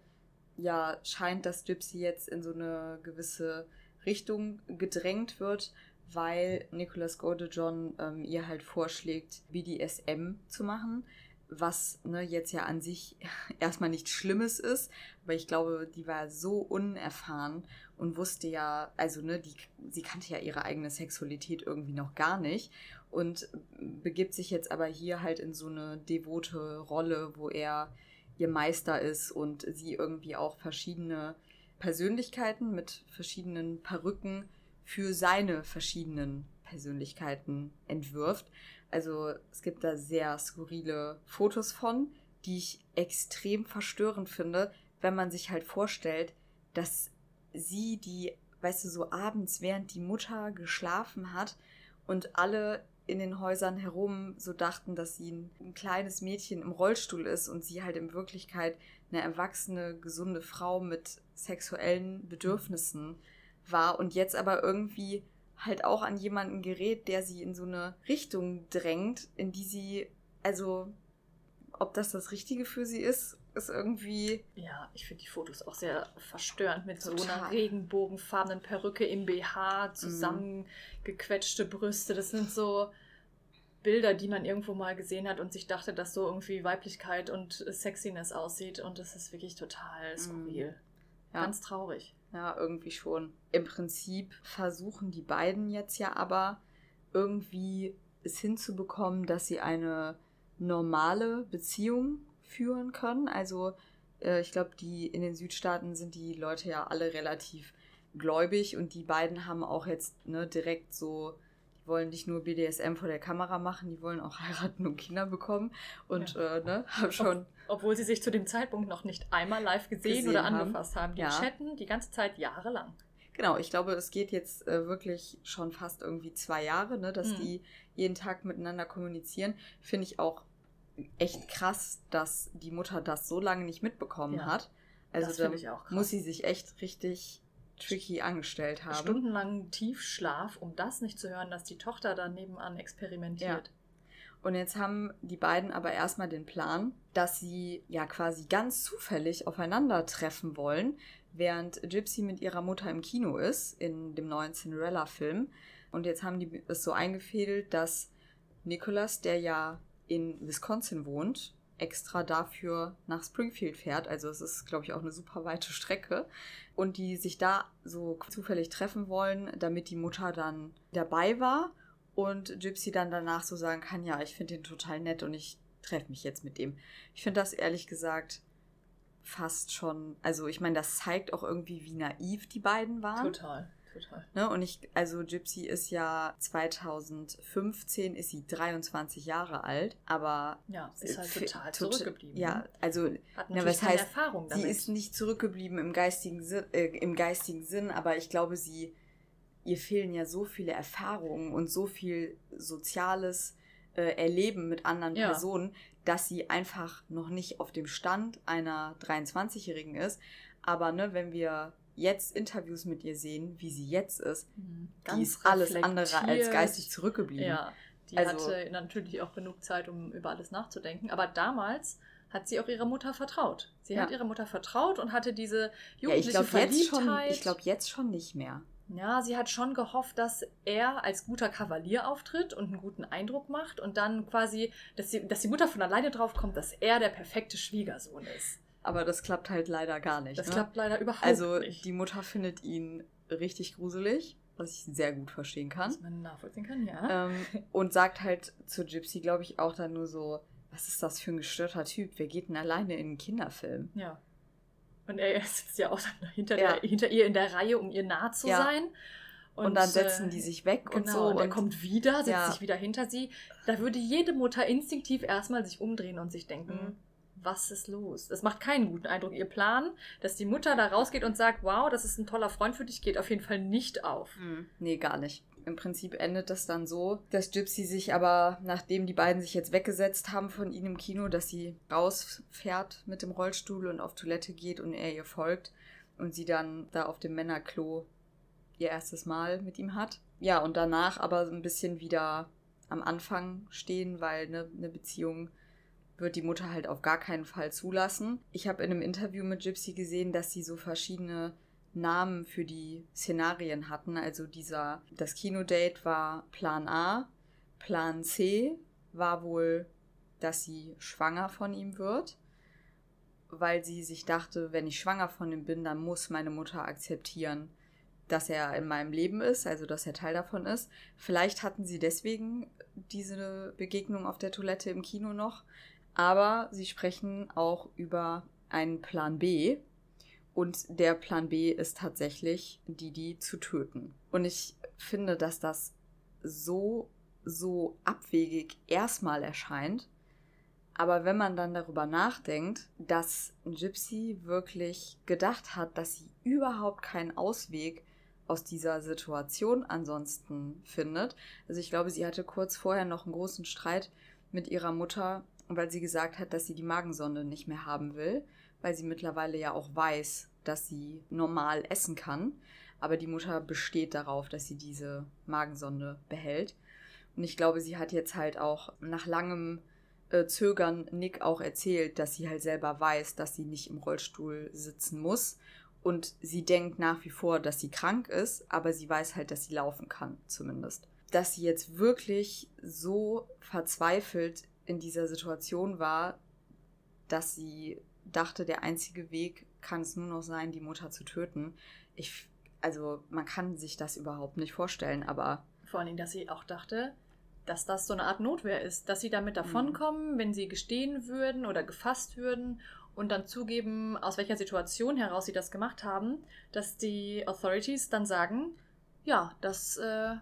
ja scheint, dass Gypsy jetzt in so eine gewisse Richtung gedrängt wird, weil Nicholas Godejohn ähm, ihr halt vorschlägt, BDSM zu machen, was ne, jetzt ja an sich erstmal nichts Schlimmes ist, aber ich glaube, die war so unerfahren und wusste ja, also ne, die, sie kannte ja ihre eigene Sexualität irgendwie noch gar nicht und begibt sich jetzt aber hier halt in so eine devote Rolle, wo er ihr Meister ist und sie irgendwie auch verschiedene Persönlichkeiten mit verschiedenen Perücken für seine verschiedenen Persönlichkeiten entwirft. Also es gibt da sehr skurrile Fotos von, die ich extrem verstörend finde, wenn man sich halt vorstellt, dass sie, die, weißt du, so abends, während die Mutter geschlafen hat und alle in den Häusern herum so dachten, dass sie ein, ein, kleines Mädchen im Rollstuhl ist und sie halt in Wirklichkeit eine erwachsene, gesunde Frau mit sexuellen Bedürfnissen war und jetzt aber irgendwie halt auch an jemanden gerät, der sie in so eine Richtung drängt, in die sie, also ob das das Richtige für sie ist, ist irgendwie. Ja, ich finde die Fotos auch sehr verstörend mit total. so einer regenbogenfarbenen Perücke im BH, zusammengequetschte Brüste. Das sind so Bilder, die man irgendwo mal gesehen hat und sich dachte, dass so irgendwie Weiblichkeit und Sexiness aussieht. Und das ist wirklich total mhm. skurril. Ja. Ganz traurig. Ja, irgendwie schon. Im Prinzip versuchen die beiden jetzt ja aber irgendwie es hinzubekommen, dass sie eine normale Beziehung führen können. Also äh, ich glaube, die in den Südstaaten sind die Leute ja alle relativ gläubig und die beiden haben auch jetzt ne, direkt so, wollen nicht nur BDSM vor der Kamera machen, die wollen auch heiraten und Kinder bekommen und ja. äh, ne, haben schon. Ob, obwohl sie sich zu dem Zeitpunkt noch nicht einmal live gesehen, gesehen oder angefasst haben. Die ja. chatten die ganze Zeit jahrelang. Genau, ich glaube, es geht jetzt äh, wirklich schon fast irgendwie zwei Jahre, ne, dass mhm. die jeden Tag miteinander kommunizieren. Finde ich auch echt krass, dass die Mutter das so lange nicht mitbekommen ja, hat. Also da muss sie sich echt richtig tricky angestellt haben. Stundenlang Tiefschlaf, um das nicht zu hören, dass die Tochter da nebenan experimentiert. Ja. Und jetzt haben die beiden aber erstmal den Plan, dass sie ja quasi ganz zufällig aufeinandertreffen wollen, während Gypsy mit ihrer Mutter im Kino ist, in dem neuen Cinderella-Film. Und jetzt haben die es so eingefädelt, dass Nicholas, der ja in Wisconsin wohnt, extra dafür nach Springfield fährt. Also es ist, glaube ich, auch eine super weite Strecke. Und die sich da so zufällig treffen wollen, damit die Mutter dann dabei war und Gypsy dann danach so sagen kann, ja, ich finde den total nett und ich treffe mich jetzt mit dem. Ich finde das ehrlich gesagt fast schon, also ich meine, das zeigt auch irgendwie, wie naiv die beiden waren. Total total. Ne? Und ich, also Gypsy ist ja 2015 ist sie 23 Jahre alt, aber ja, ist halt total zurückgeblieben. Ja, ne? also hat na, was heißt, Erfahrung damit. sie ist nicht zurückgeblieben im geistigen Sinn, äh, im geistigen Sinn, aber ich glaube, sie ihr fehlen ja so viele Erfahrungen und so viel soziales äh, Erleben mit anderen ja. Personen, dass sie einfach noch nicht auf dem Stand einer 23-Jährigen ist. Aber ne, wenn wir jetzt Interviews mit ihr sehen, wie sie jetzt ist, mhm. die ist alles andere als geistig zurückgeblieben. Ja, die also, hatte natürlich auch genug Zeit, um über alles nachzudenken. Aber damals hat sie auch ihrer Mutter vertraut. Sie ja. hat ihrer Mutter vertraut und hatte diese jugendliche ja, ich glaub, Jetzt schon, ich glaube jetzt schon nicht mehr. Ja, sie hat schon gehofft, dass er als guter Kavalier auftritt und einen guten Eindruck macht und dann quasi, dass, sie, dass die Mutter von alleine drauf kommt, dass er der perfekte Schwiegersohn ist. Aber das klappt halt leider gar nicht. Das ne? klappt leider überhaupt also, nicht. Also die Mutter findet ihn richtig gruselig, was ich sehr gut verstehen kann. Was man nachvollziehen kann, ja. Ähm, und sagt halt zu Gypsy, glaube ich, auch dann nur so, was ist das für ein gestörter Typ? Wer geht denn alleine in einen Kinderfilm? Ja. Und er sitzt ja auch dann hinter, ja. Der, hinter ihr in der Reihe, um ihr nah zu ja. sein. Und, und, dann setzen die sich weg genau, und so. Und er kommt wieder, setzt ja. sich wieder hinter sie. Da würde jede Mutter instinktiv erstmal sich umdrehen und sich denken, mhm was ist los? Das macht keinen guten Eindruck. Ihr Plan, dass die Mutter da rausgeht und sagt, wow, das ist ein toller Freund für dich, geht auf jeden Fall nicht auf. Mhm. Nee, gar nicht. Im Prinzip endet das dann so, dass Gypsy sich aber, nachdem die beiden sich jetzt weggesetzt haben von ihm im Kino, dass sie rausfährt mit dem Rollstuhl und auf Toilette geht und er ihr folgt und sie dann da auf dem Männerklo ihr erstes Mal mit ihm hat. Ja, und danach aber so ein bisschen wieder am Anfang stehen, weil eine ne Beziehung wird die Mutter halt auf gar keinen Fall zulassen. Ich habe in einem Interview mit Gypsy gesehen, dass sie so verschiedene Namen für die Szenarien hatten. Also dieser, das Kinodate war Plan A, Plan C war wohl, dass sie schwanger von ihm wird, weil sie sich dachte, wenn ich schwanger von ihm bin, dann muss meine Mutter akzeptieren, dass er in meinem Leben ist, also dass er Teil davon ist. Vielleicht hatten sie deswegen diese Begegnung auf der Toilette im Kino noch, aber sie sprechen auch über einen Plan B. Und der Plan B ist tatsächlich, Didi zu töten. Und ich finde, dass das so, so abwegig erstmal erscheint. Aber wenn man dann darüber nachdenkt, dass Gypsy wirklich gedacht hat, dass sie überhaupt keinen Ausweg aus dieser Situation ansonsten findet. Also ich glaube, sie hatte kurz vorher noch einen großen Streit mit ihrer Mutter weil sie gesagt hat, dass sie die Magensonde nicht mehr haben will, weil sie mittlerweile ja auch weiß, dass sie normal essen kann. Aber die Mutter besteht darauf, dass sie diese Magensonde behält. Und ich glaube, sie hat jetzt halt auch nach langem äh, Zögern Nick auch erzählt, dass sie halt selber weiß, dass sie nicht im Rollstuhl sitzen muss. Und sie denkt nach wie vor, dass sie krank ist, aber sie weiß halt, dass sie laufen kann, zumindest. Dass sie jetzt wirklich so verzweifelt in dieser Situation war, dass sie dachte, der einzige Weg kann es nur noch sein, die Mutter zu töten. Ich, also man kann sich das überhaupt nicht vorstellen, aber. Vor allen Dingen, dass sie auch dachte, dass das so eine Art Notwehr ist, dass sie damit davonkommen, mhm. wenn sie gestehen würden oder gefasst würden und dann zugeben, aus welcher Situation heraus sie das gemacht haben, dass die Authorities dann sagen, ja, das äh,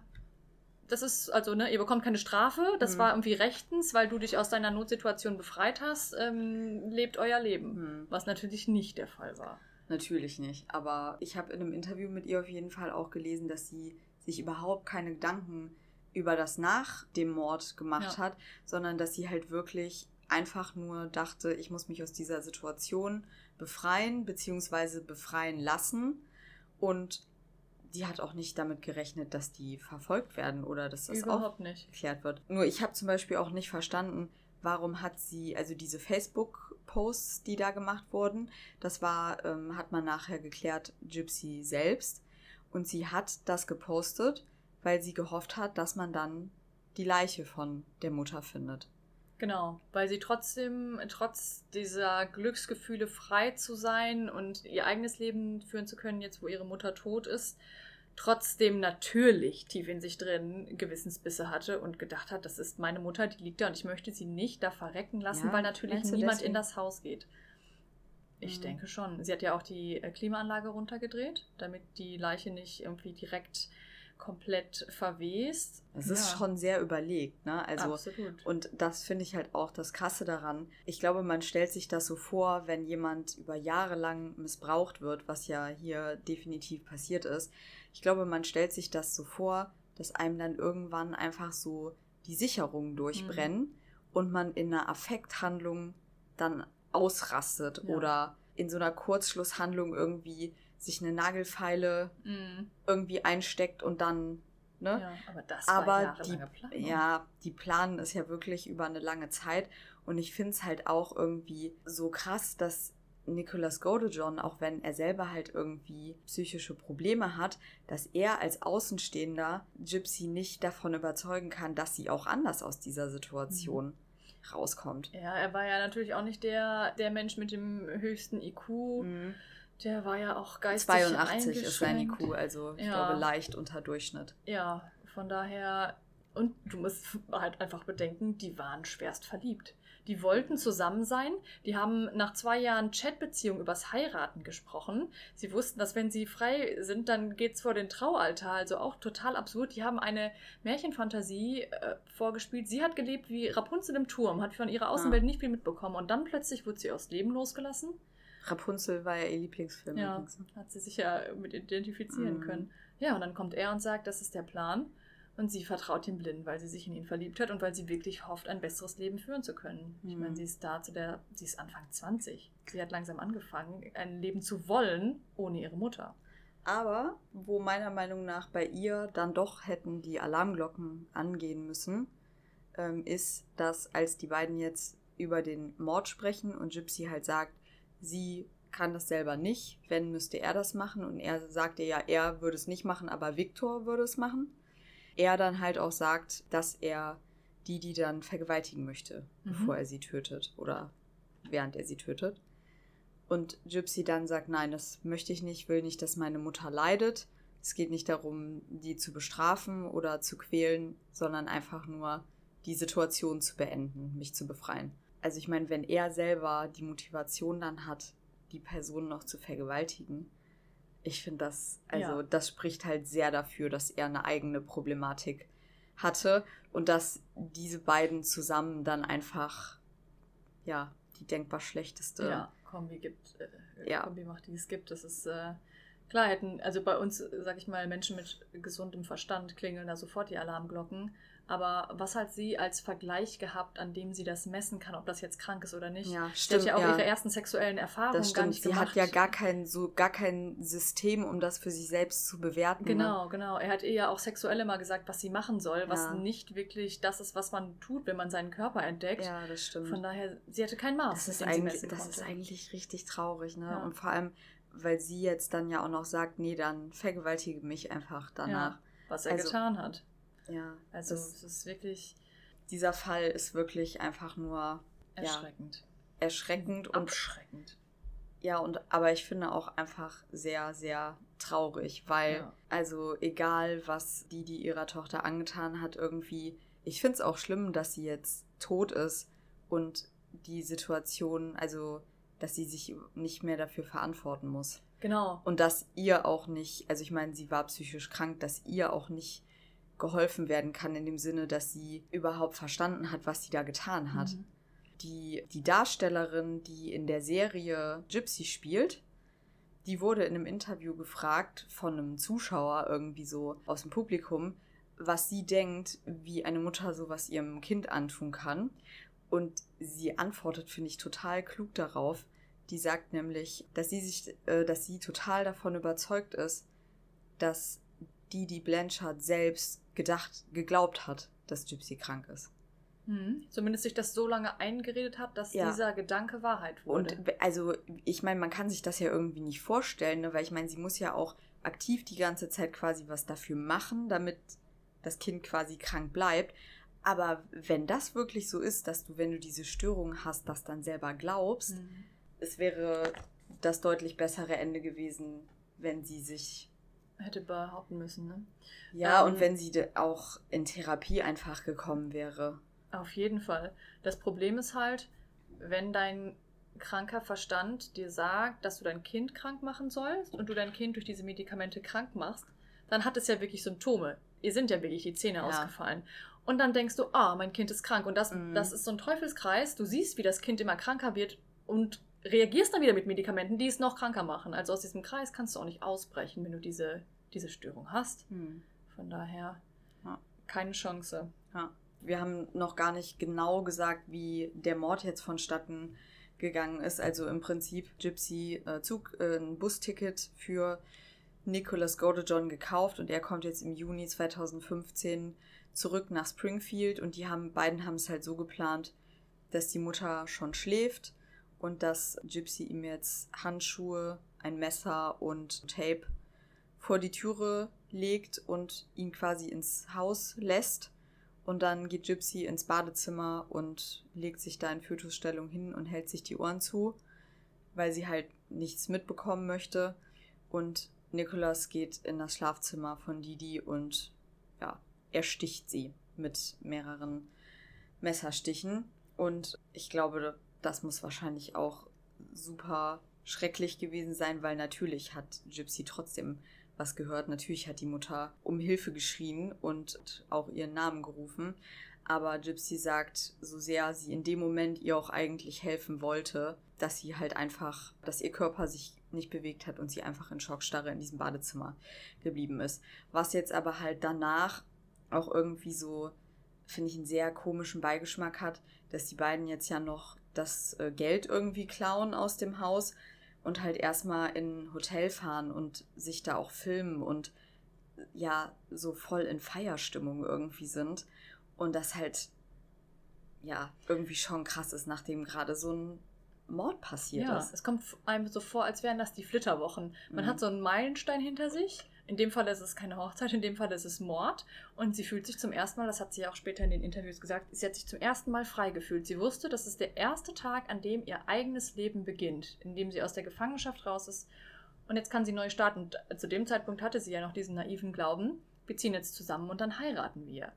das ist, also, ne, ihr bekommt keine Strafe, das mhm. war irgendwie rechtens, weil du dich aus deiner Notsituation befreit hast, ähm, lebt euer Leben. Mhm. Was natürlich nicht der Fall war. Natürlich nicht. Aber ich habe in einem Interview mit ihr auf jeden Fall auch gelesen, dass sie sich überhaupt keine Gedanken über das nach dem Mord gemacht ja. hat, sondern dass sie halt wirklich einfach nur dachte, ich muss mich aus dieser Situation befreien, beziehungsweise befreien lassen. Und die hat auch nicht damit gerechnet, dass die verfolgt werden oder dass das Überhaupt nicht. geklärt wird. Nur ich habe zum Beispiel auch nicht verstanden, warum hat sie, also diese Facebook-Posts, die da gemacht wurden, das war, ähm, hat man nachher geklärt, Gypsy selbst. Und sie hat das gepostet, weil sie gehofft hat, dass man dann die Leiche von der Mutter findet. Genau, weil sie trotzdem, trotz dieser Glücksgefühle frei zu sein und ihr eigenes Leben führen zu können, jetzt wo ihre Mutter tot ist, trotzdem natürlich tief in sich drin Gewissensbisse hatte und gedacht hat, das ist meine Mutter, die liegt da und ich möchte sie nicht da verrecken lassen, ja, weil natürlich niemand deswegen? in das Haus geht. Ich mhm. denke schon. Sie hat ja auch die äh, Klimaanlage runtergedreht, damit die Leiche nicht irgendwie direkt komplett verwest. Es ist ja. schon sehr überlegt, ne? Also Absolut. und das finde ich halt auch das krasse daran. Ich glaube, man stellt sich das so vor, wenn jemand über Jahre lang missbraucht wird, was ja hier definitiv passiert ist. Ich glaube, man stellt sich das so vor, dass einem dann irgendwann einfach so die Sicherungen durchbrennen mhm. und man in einer Affekthandlung dann ausrastet ja. oder in so einer Kurzschlusshandlung irgendwie sich eine Nagelfeile mm. irgendwie einsteckt und dann. Ne? Ja, aber das aber war die, Plan. Ja, die planen es ja wirklich über eine lange Zeit. Und ich finde es halt auch irgendwie so krass, dass Nicholas Godejohn, auch wenn er selber halt irgendwie psychische Probleme hat, dass er als Außenstehender Gypsy nicht davon überzeugen kann, dass sie auch anders aus dieser Situation mhm. rauskommt. Ja, er war ja natürlich auch nicht der, der Mensch mit dem höchsten IQ. Mhm. Der war ja auch geistig 82 ist sein IQ, also ich ja. glaube leicht unter Durchschnitt. Ja, von daher und du musst halt einfach bedenken, die waren schwerst verliebt. Die wollten zusammen sein. Die haben nach zwei Jahren Chatbeziehung übers Heiraten gesprochen. Sie wussten, dass wenn sie frei sind, dann geht's vor den Traualtar. Also auch total absurd. Die haben eine Märchenfantasie äh, vorgespielt. Sie hat gelebt wie Rapunzel im Turm, hat von ihrer Außenwelt ja. nicht viel mitbekommen. Und dann plötzlich wurde sie aus Leben losgelassen. Rapunzel war ja ihr Lieblingsfilm. Ja, übrigens. hat sie sich ja mit identifizieren mhm. können. Ja, und dann kommt er und sagt, das ist der Plan. Und sie vertraut ihm blind, weil sie sich in ihn verliebt hat und weil sie wirklich hofft, ein besseres Leben führen zu können. Mhm. Ich meine, sie ist da zu der, sie ist Anfang 20. Sie hat langsam angefangen, ein Leben zu wollen, ohne ihre Mutter. Aber wo meiner Meinung nach bei ihr dann doch hätten die Alarmglocken angehen müssen, ähm, ist, dass als die beiden jetzt über den Mord sprechen und Gypsy halt sagt, sie kann das selber nicht, wenn müsste er das machen und er sagte ja, er würde es nicht machen, aber Viktor würde es machen er dann halt auch sagt, dass er die, die dann vergewaltigen möchte, mhm. bevor er sie tötet oder während er sie tötet. Und Gypsy dann sagt, nein, das möchte ich nicht, will nicht, dass meine Mutter leidet. Es geht nicht darum, die zu bestrafen oder zu quälen, sondern einfach nur die Situation zu beenden, mich zu befreien. Also ich meine, wenn er selber die Motivation dann hat, die Person noch zu vergewaltigen, ich finde das, also ja. das spricht halt sehr dafür, dass er eine eigene Problematik hatte und dass diese beiden zusammen dann einfach, ja, die denkbar schlechteste ja, Kombi gibt, äh, ja. Kombi macht, die es gibt. Das ist äh, klar, hätten, also bei uns, sag ich mal, Menschen mit gesundem Verstand klingeln da sofort die Alarmglocken. Aber was hat sie als Vergleich gehabt, an dem sie das messen kann, ob das jetzt krank ist oder nicht? Ja, stimmt. Sie hat ja auch ja. ihre ersten sexuellen Erfahrungen das gar nicht sie gemacht. Sie hat ja gar kein, so, gar kein System, um das für sich selbst zu bewerten. Ne? Genau, ne? genau. Er hat ihr ja auch sexuell immer gesagt, was sie machen soll, was ja. nicht wirklich das ist, was man tut, wenn man seinen Körper entdeckt. Ja, das stimmt. Von daher, sie hatte kein Maß. Das, ist eigentlich, das ist eigentlich richtig traurig, ne? Und vor allem, weil sie jetzt dann ja auch noch sagt, nee, dann vergewaltige mich einfach danach. was er also, getan hat. Ja. Also es ist wirklich. Dieser Fall ist wirklich einfach nur erschreckend. Ja, erschreckend und abschreckend. Ja, und aber ich finde auch einfach sehr, sehr traurig, weil, ja. also egal, was die, die ihrer Tochter angetan hat, irgendwie, ich finde es auch schlimm, dass sie jetzt tot ist und die Situation, also dass sie sich nicht mehr dafür verantworten muss. Genau. Und dass ihr auch nicht, also ich meine, sie war psychisch krank, dass ihr auch nicht geholfen werden kann, in dem Sinne, dass sie überhaupt verstanden hat, was sie da getan hat. Mhm. Die, die Darstellerin, die in der Serie Gypsy spielt, die wurde in einem Interview gefragt von einem Zuschauer irgendwie so aus dem Publikum, was sie denkt, wie eine Mutter sowas ihrem Kind antun kann. Und sie antwortet, finde ich, total klug darauf. Die sagt nämlich, dass sie sich, äh, dass sie total davon überzeugt ist, dass die, die Blanchard selbst gedacht, geglaubt hat, dass Gypsy krank ist. Hm. Zumindest sich das so lange eingeredet hat, dass ja. dieser Gedanke Wahrheit wurde. Und also, ich meine, man kann sich das ja irgendwie nicht vorstellen, ne? weil ich meine, sie muss ja auch aktiv die ganze Zeit quasi was dafür machen, damit das Kind quasi krank bleibt. Aber wenn das wirklich so ist, dass du, wenn du diese Störung hast, das dann selber glaubst, mhm. es wäre das deutlich bessere Ende gewesen, wenn sie sich hätte behaupten müssen, ne? Ja, ähm, und wenn sie auch in Therapie einfach gekommen wäre. Auf jeden Fall. Das Problem ist halt, wenn dein kranker Verstand dir sagt, dass du dein Kind krank machen sollst und du dein Kind durch diese Medikamente krank machst, dann hat es ja wirklich Symptome. Ihr sind ja wirklich die Zähne ja. ausgefallen. Und dann denkst du, ah, mein Kind ist krank. Und das, mhm. das ist so ein Teufelskreis. Du siehst, wie das Kind immer kranker wird und reagierst dann wieder mit Medikamenten, die es noch kranker machen. Also aus diesem Kreis kannst du auch nicht ausbrechen, wenn du diese, diese Störung hast. Hm. Von daher ja. keine Chance. Ja. Wir haben noch gar nicht genau gesagt, wie der Mord jetzt vonstatten gegangen ist. Also im Prinzip Gypsy äh, Zug, äh, ein Busticket für Nicholas Godejohn gekauft und er kommt jetzt im Juni 2015 zurück nach Springfield und die haben beiden haben es halt so geplant, dass die Mutter schon schläft und dass Gypsy ihm jetzt Handschuhe, ein Messer und Tape vor die Türe legt und ihn quasi ins Haus lässt. Und dann geht Gypsy ins Badezimmer und legt sich da in Fötusstellung hin und hält sich die Ohren zu, weil sie halt nichts mitbekommen möchte. Und Nicholas geht in das Schlafzimmer von Didi und ja, er sticht sie mit mehreren Messerstichen. Und ich glaube, das muss wahrscheinlich auch super schrecklich gewesen sein, weil natürlich hat Gypsy trotzdem was gehört. Natürlich hat die Mutter um Hilfe geschrien und auch ihren Namen gerufen. Aber Gypsy sagt, so sehr sie in dem Moment ihr auch eigentlich helfen wollte, dass sie halt einfach, dass ihr Körper sich nicht bewegt hat und sie einfach in Schockstarre in diesem Badezimmer geblieben ist. Was jetzt aber halt danach auch irgendwie so, finde ich, einen sehr komischen Beigeschmack hat, dass die beiden jetzt ja noch das äh, Geld irgendwie klauen aus dem Haus und halt erstmal in ein Hotel fahren und sich da auch filmen und ja, so voll in Feierstimmung irgendwie sind. Und das halt, ja, irgendwie schon krass ist, nachdem gerade so ein Mord passiert ja, ist. es kommt einem so vor, als wären das die Flitterwochen. Man Mhm. hat so einen Meilenstein hinter sich. In dem Fall ist es keine Hochzeit, in dem Fall ist es Mord. Und sie fühlt sich zum ersten Mal, das hat sie auch später in den Interviews gesagt, sie hat sich zum ersten Mal frei gefühlt. Sie wusste, das ist der erste Tag, an dem ihr eigenes Leben beginnt, in dem sie aus der Gefangenschaft raus ist. Und jetzt kann sie neu starten. Und zu dem Zeitpunkt hatte sie ja noch diesen naiven Glauben, wir ziehen jetzt zusammen und dann heiraten wir.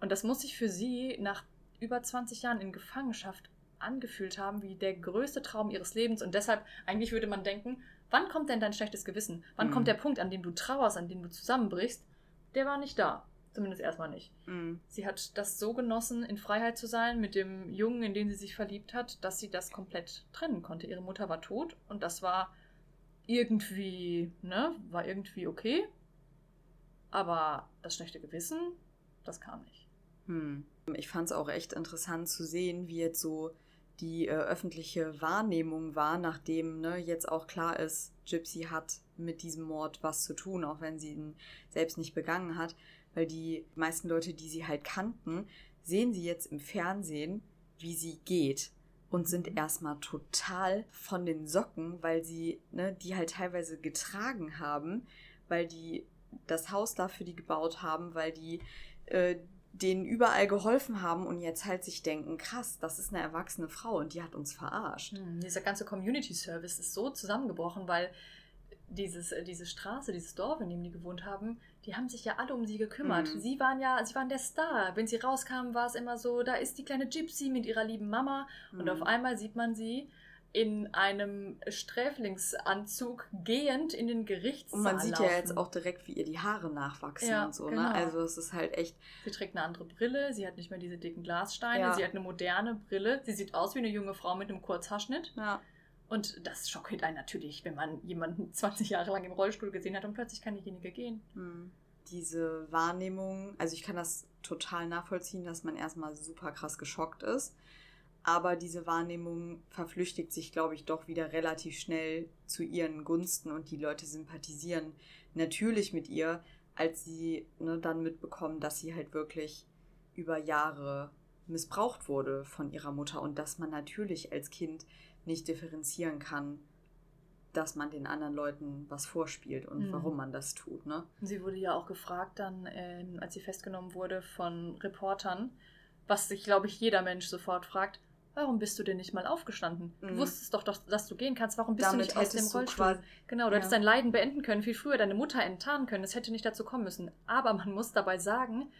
Und das muss sich für sie nach über 20 Jahren in Gefangenschaft angefühlt haben wie der größte Traum ihres Lebens. Und deshalb, eigentlich würde man denken, wann kommt denn dein schlechtes Gewissen? Wann Mhm. kommt der Punkt, an dem du trauerst, an dem du zusammenbrichst? Der war nicht da. Zumindest erstmal nicht. Mhm. Sie hat das so genossen, in Freiheit zu sein mit dem Jungen, in den sie sich verliebt hat, dass sie das komplett trennen konnte. Ihre Mutter war tot und das war irgendwie, ne, war irgendwie okay. Aber das schlechte Gewissen, das kam nicht. Hm. Ich fand es auch echt interessant zu sehen, wie jetzt so die äh, öffentliche Wahrnehmung war, nachdem ne, jetzt auch klar ist, Gypsy hat mit diesem Mord was zu tun, auch wenn sie ihn selbst nicht begangen hat. Weil die meisten Leute, die sie halt kannten, sehen sie jetzt im Fernsehen, wie sie geht und sind Mhm. erstmal total von den Socken, weil sie ne, die halt teilweise getragen haben, weil die das Haus dafür die gebaut haben, weil die äh, denen überall geholfen haben und jetzt halt sich denken, krass, das ist eine erwachsene Frau und die hat uns verarscht. Hm, dieser ganze Community Service ist so zusammengebrochen, weil dieses, äh, diese Straße, dieses Dorf, in dem die gewohnt haben, die haben sich ja alle um sie gekümmert. Mhm. Sie waren ja, sie waren der Star. Wenn sie rauskamen, war es immer so, da ist die kleine Gypsy mit ihrer lieben Mama. Und Mhm. auf einmal sieht man sie in einem Sträflingsanzug gehend in den Gerichtssaal Und man sieht laufen. ja jetzt auch direkt, wie ihr die Haare nachwachsen Ja, und so, genau. ne? Also es ist halt echt, Sie trägt eine andere Brille, sie hat nicht mehr diese dicken Glassteine, Ja. sie hat eine moderne Brille, sie sieht aus wie eine junge Frau mit einem Kurzhaarschnitt. ja. Und das schockiert einen natürlich, wenn man jemanden 20 Jahre lang im Rollstuhl gesehen hat und plötzlich kann diejenige gehen. Hm. Diese Wahrnehmung, also ich kann das total nachvollziehen, dass man erstmal super krass geschockt ist. Aber diese Wahrnehmung verflüchtigt sich, glaube ich, doch wieder relativ schnell zu ihren Gunsten und die Leute sympathisieren natürlich mit ihr, als sie ne, dann mitbekommen, dass sie halt wirklich über Jahre missbraucht wurde von ihrer Mutter und dass man natürlich als Kind nicht differenzieren kann, dass man den anderen Leuten was vorspielt und Mhm. warum man das tut, ne? Sie wurde ja auch gefragt dann, ähm, als sie festgenommen wurde von Reportern, was sich, glaube ich, jeder Mensch sofort fragt, warum bist du denn nicht mal aufgestanden? Du Mhm. wusstest doch, dass, dass du gehen kannst, warum bist Damit du nicht aus dem du Rollstuhl? Genau, du Ja. hättest dein Leiden beenden können, viel früher deine Mutter enttarnen können, es hätte nicht dazu kommen müssen. Aber man muss dabei sagen,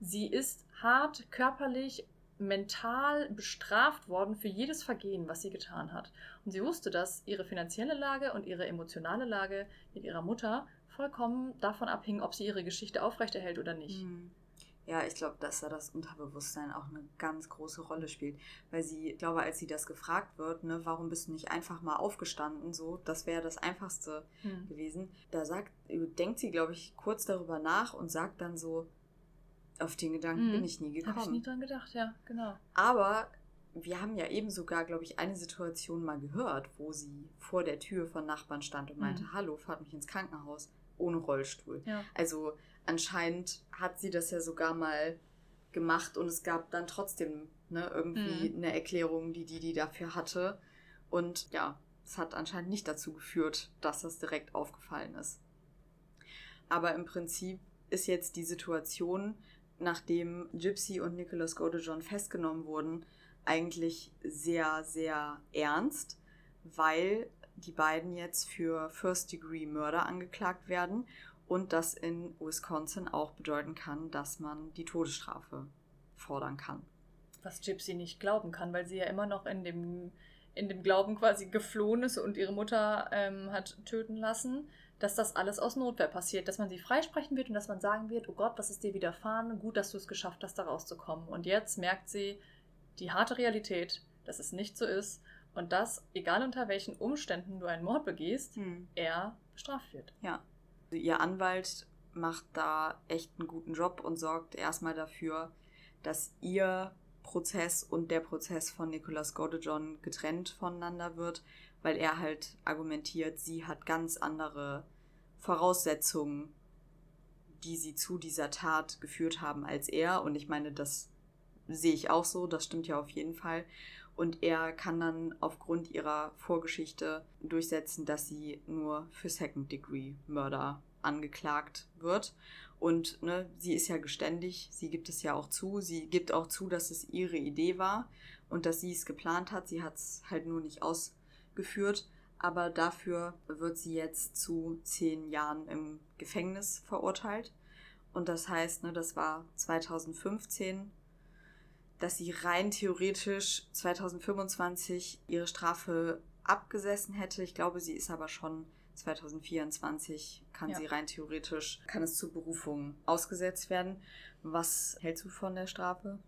sie ist hart körperlich, mental bestraft worden für jedes Vergehen, was sie getan hat. Und sie wusste, dass ihre finanzielle Lage und ihre emotionale Lage mit ihrer Mutter vollkommen davon abhingen, ob sie ihre Geschichte aufrechterhält oder nicht. Hm. Ja, ich glaube, dass da das Unterbewusstsein auch eine ganz große Rolle spielt. Weil sie, ich glaube, als sie das gefragt wird, ne, warum bist du nicht einfach mal aufgestanden, so, das wäre das Einfachste Hm. gewesen. Da sagt, denkt sie, glaube ich, kurz darüber nach und sagt dann so, auf den Gedanken Mhm. bin ich nie Habe ich gekommen. nie dran gedacht, ja, genau. Aber wir haben ja eben sogar, glaube ich, eine Situation mal gehört, wo sie vor der Tür von Nachbarn stand und meinte, Mhm. hallo, fahrt mich ins Krankenhaus ohne Rollstuhl. Ja. Also anscheinend hat sie das ja sogar mal gemacht und es gab dann trotzdem ne, irgendwie Mhm. eine Erklärung, die die, die dafür hatte. Und ja, es hat anscheinend nicht dazu geführt, dass das direkt aufgefallen ist. Aber im Prinzip ist jetzt die Situation, nachdem Gypsy und Nicholas Godejohn festgenommen wurden, eigentlich sehr, sehr ernst, weil die beiden jetzt für First-Degree-Murder angeklagt werden und das in Wisconsin auch bedeuten kann, dass man die Todesstrafe fordern kann. Was Gypsy nicht glauben kann, weil sie ja immer noch in dem, in dem Glauben quasi geflohen ist und ihre Mutter ähm, hat töten lassen, dass das alles aus Notwehr passiert, dass man sie freisprechen wird und dass man sagen wird, oh Gott, was ist dir widerfahren? Gut, dass du es geschafft hast, da rauszukommen. Und jetzt merkt sie die harte Realität, dass es nicht so ist und dass, egal unter welchen Umständen du einen Mord begehst, hm. er bestraft wird. Ja. Ihr Anwalt macht da echt einen guten Job und sorgt erstmal dafür, dass ihr Prozess und der Prozess von Nicolas Godejohn getrennt voneinander wird, weil er halt argumentiert, sie hat ganz andere Voraussetzungen, die sie zu dieser Tat geführt haben als er. Und ich meine, das sehe ich auch so, das stimmt ja auf jeden Fall. Und er kann dann aufgrund ihrer Vorgeschichte durchsetzen, dass sie nur für Second-Degree-Murder angeklagt wird. Und ne, sie ist ja geständig, sie gibt es ja auch zu. Sie gibt auch zu, dass es ihre Idee war und dass sie es geplant hat. Sie hat es halt nur nicht ausgeführt. Aber dafür wird sie jetzt zu zehn Jahren im Gefängnis verurteilt. Und das heißt, ne, das war 2015, dass sie rein theoretisch 2025 ihre Strafe abgesessen hätte. Ich glaube, sie ist aber schon 2024 kann ja. sie rein theoretisch, kann es zur Berufung ausgesetzt werden. Was hältst du von der Strafe?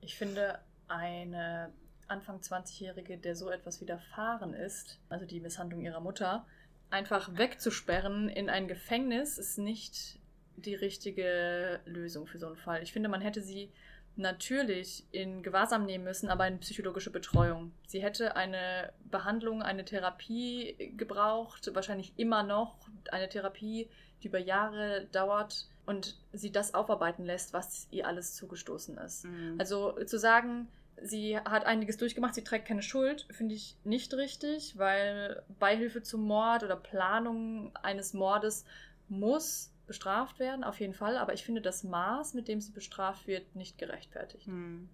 Ich finde, eine Anfang 20-Jährige, der so etwas widerfahren ist, also die Misshandlung ihrer Mutter, einfach wegzusperren in ein Gefängnis, ist nicht die richtige Lösung für so einen Fall. Ich finde, man hätte sie natürlich in Gewahrsam nehmen müssen, aber in psychologische Betreuung. Sie hätte eine Behandlung, eine Therapie gebraucht, wahrscheinlich immer noch eine Therapie, die über Jahre dauert und sie das aufarbeiten lässt, was ihr alles zugestoßen ist. Mhm. Also zu sagen, sie hat einiges durchgemacht, sie trägt keine Schuld, finde ich nicht richtig, weil Beihilfe zum Mord oder Planung eines Mordes muss bestraft werden, auf jeden Fall, aber ich finde das Maß, mit dem sie bestraft wird, nicht gerechtfertigt. Hm.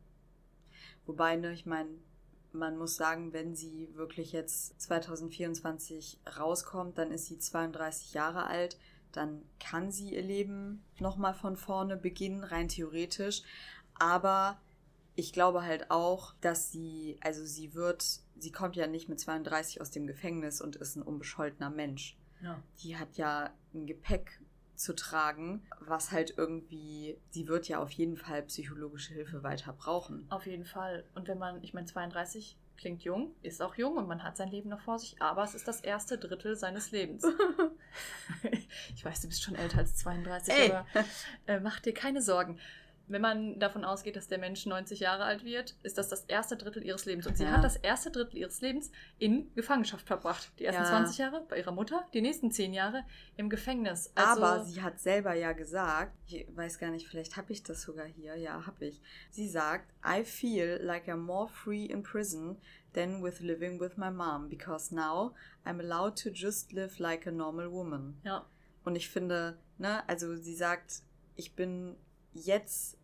Wobei, ne, ich meine, man muss sagen, wenn sie wirklich jetzt 2024 rauskommt, dann ist sie 32 Jahre alt, dann kann sie ihr Leben nochmal von vorne beginnen, rein theoretisch. Aber ich glaube halt auch, dass sie, also sie wird, sie kommt ja nicht mit 32 aus dem Gefängnis und ist ein unbescholtener Mensch. Ja. Die hat ja ein Gepäck zu tragen, was halt irgendwie, sie wird ja auf jeden Fall psychologische Hilfe weiter brauchen. Auf jeden Fall. Und wenn man, ich meine, 32 klingt jung, ist auch jung und man hat sein Leben noch vor sich, aber es ist das erste Drittel seines Lebens. ich weiß, du bist schon älter als 32, Ey. aber äh, mach dir keine Sorgen wenn man davon ausgeht, dass der Mensch 90 Jahre alt wird, ist das das erste Drittel ihres Lebens. Und sie ja. hat das erste Drittel ihres Lebens in Gefangenschaft verbracht. Die ersten ja. 20 Jahre bei ihrer Mutter, die nächsten 10 Jahre im Gefängnis. Also Aber sie hat selber ja gesagt, ich weiß gar nicht, vielleicht habe ich das sogar hier, ja, habe ich. Sie sagt, I feel like I'm more free in prison than with living with my mom, because now I'm allowed to just live like a normal woman. Ja. Und ich finde, ne, also sie sagt, ich bin jetzt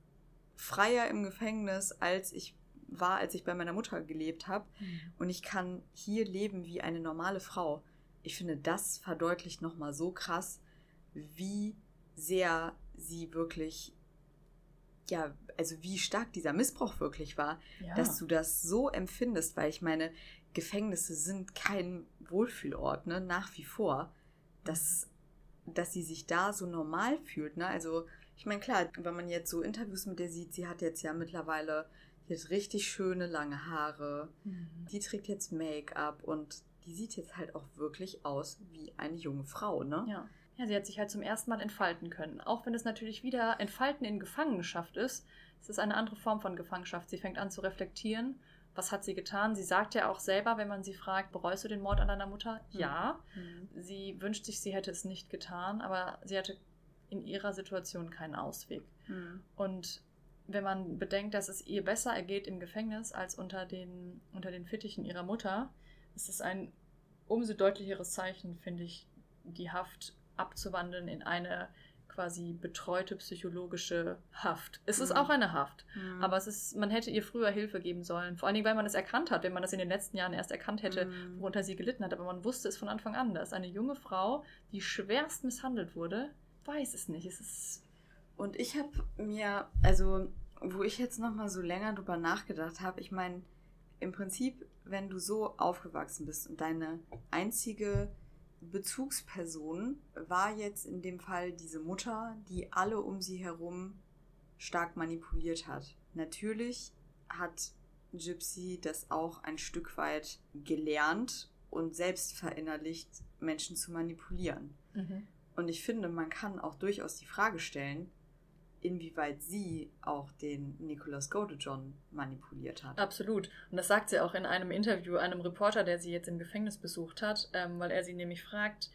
freier im Gefängnis, als ich war, als ich bei meiner Mutter gelebt habe. Mhm. Und ich kann hier leben wie eine normale Frau. Ich finde, das verdeutlicht nochmal so krass, wie sehr sie wirklich, ja, also wie stark dieser Missbrauch wirklich war, ja. dass du das so empfindest, weil ich meine, Gefängnisse sind kein Wohlfühlort, ne, nach wie vor. Dass, dass sie sich da so normal fühlt, ne? Also ich meine, klar, wenn man jetzt so Interviews mit der sieht, sie hat jetzt ja mittlerweile jetzt richtig schöne lange Haare. Mhm. Die trägt jetzt Make-up und die sieht jetzt halt auch wirklich aus wie eine junge Frau, ne? Ja. Ja, sie hat sich halt zum ersten Mal entfalten können. Auch wenn es natürlich wieder Entfalten in Gefangenschaft ist. Es ist eine andere Form von Gefangenschaft. Sie fängt an zu reflektieren. Was hat sie getan? Sie sagt ja auch selber, wenn man sie fragt, bereust du den Mord an deiner Mutter? Mhm. Ja. Mhm. Sie wünscht sich, sie hätte es nicht getan, aber sie hatte in ihrer Situation keinen Ausweg. Mhm. Und wenn man bedenkt, dass es ihr besser ergeht im Gefängnis als unter den, unter den Fittichen ihrer Mutter, ist es ein umso deutlicheres Zeichen, finde ich, die Haft abzuwandeln in eine quasi betreute psychologische Haft. Es mhm. ist auch eine Haft, mhm. aber es ist, man hätte ihr früher Hilfe geben sollen. Vor allen Dingen, weil man es erkannt hat, wenn man das in den letzten Jahren erst erkannt hätte, mhm. worunter sie gelitten hat. Aber man wusste es von Anfang an. Da ist eine junge Frau, die schwerst misshandelt wurde, weiß es nicht. Es ist und ich habe mir, also wo ich jetzt nochmal so länger drüber nachgedacht habe, ich meine, im Prinzip, wenn du so aufgewachsen bist und deine einzige Bezugsperson war jetzt in dem Fall diese Mutter, die alle um sie herum stark manipuliert hat. Natürlich hat Gypsy das auch ein Stück weit gelernt und selbst verinnerlicht, Menschen zu manipulieren. Mhm. Und ich finde, man kann auch durchaus die Frage stellen, inwieweit sie auch den Nicholas Godejohn manipuliert hat. Absolut. Und das sagt sie auch in einem Interview einem Reporter, der sie jetzt im Gefängnis besucht hat, ähm, weil er sie nämlich fragt,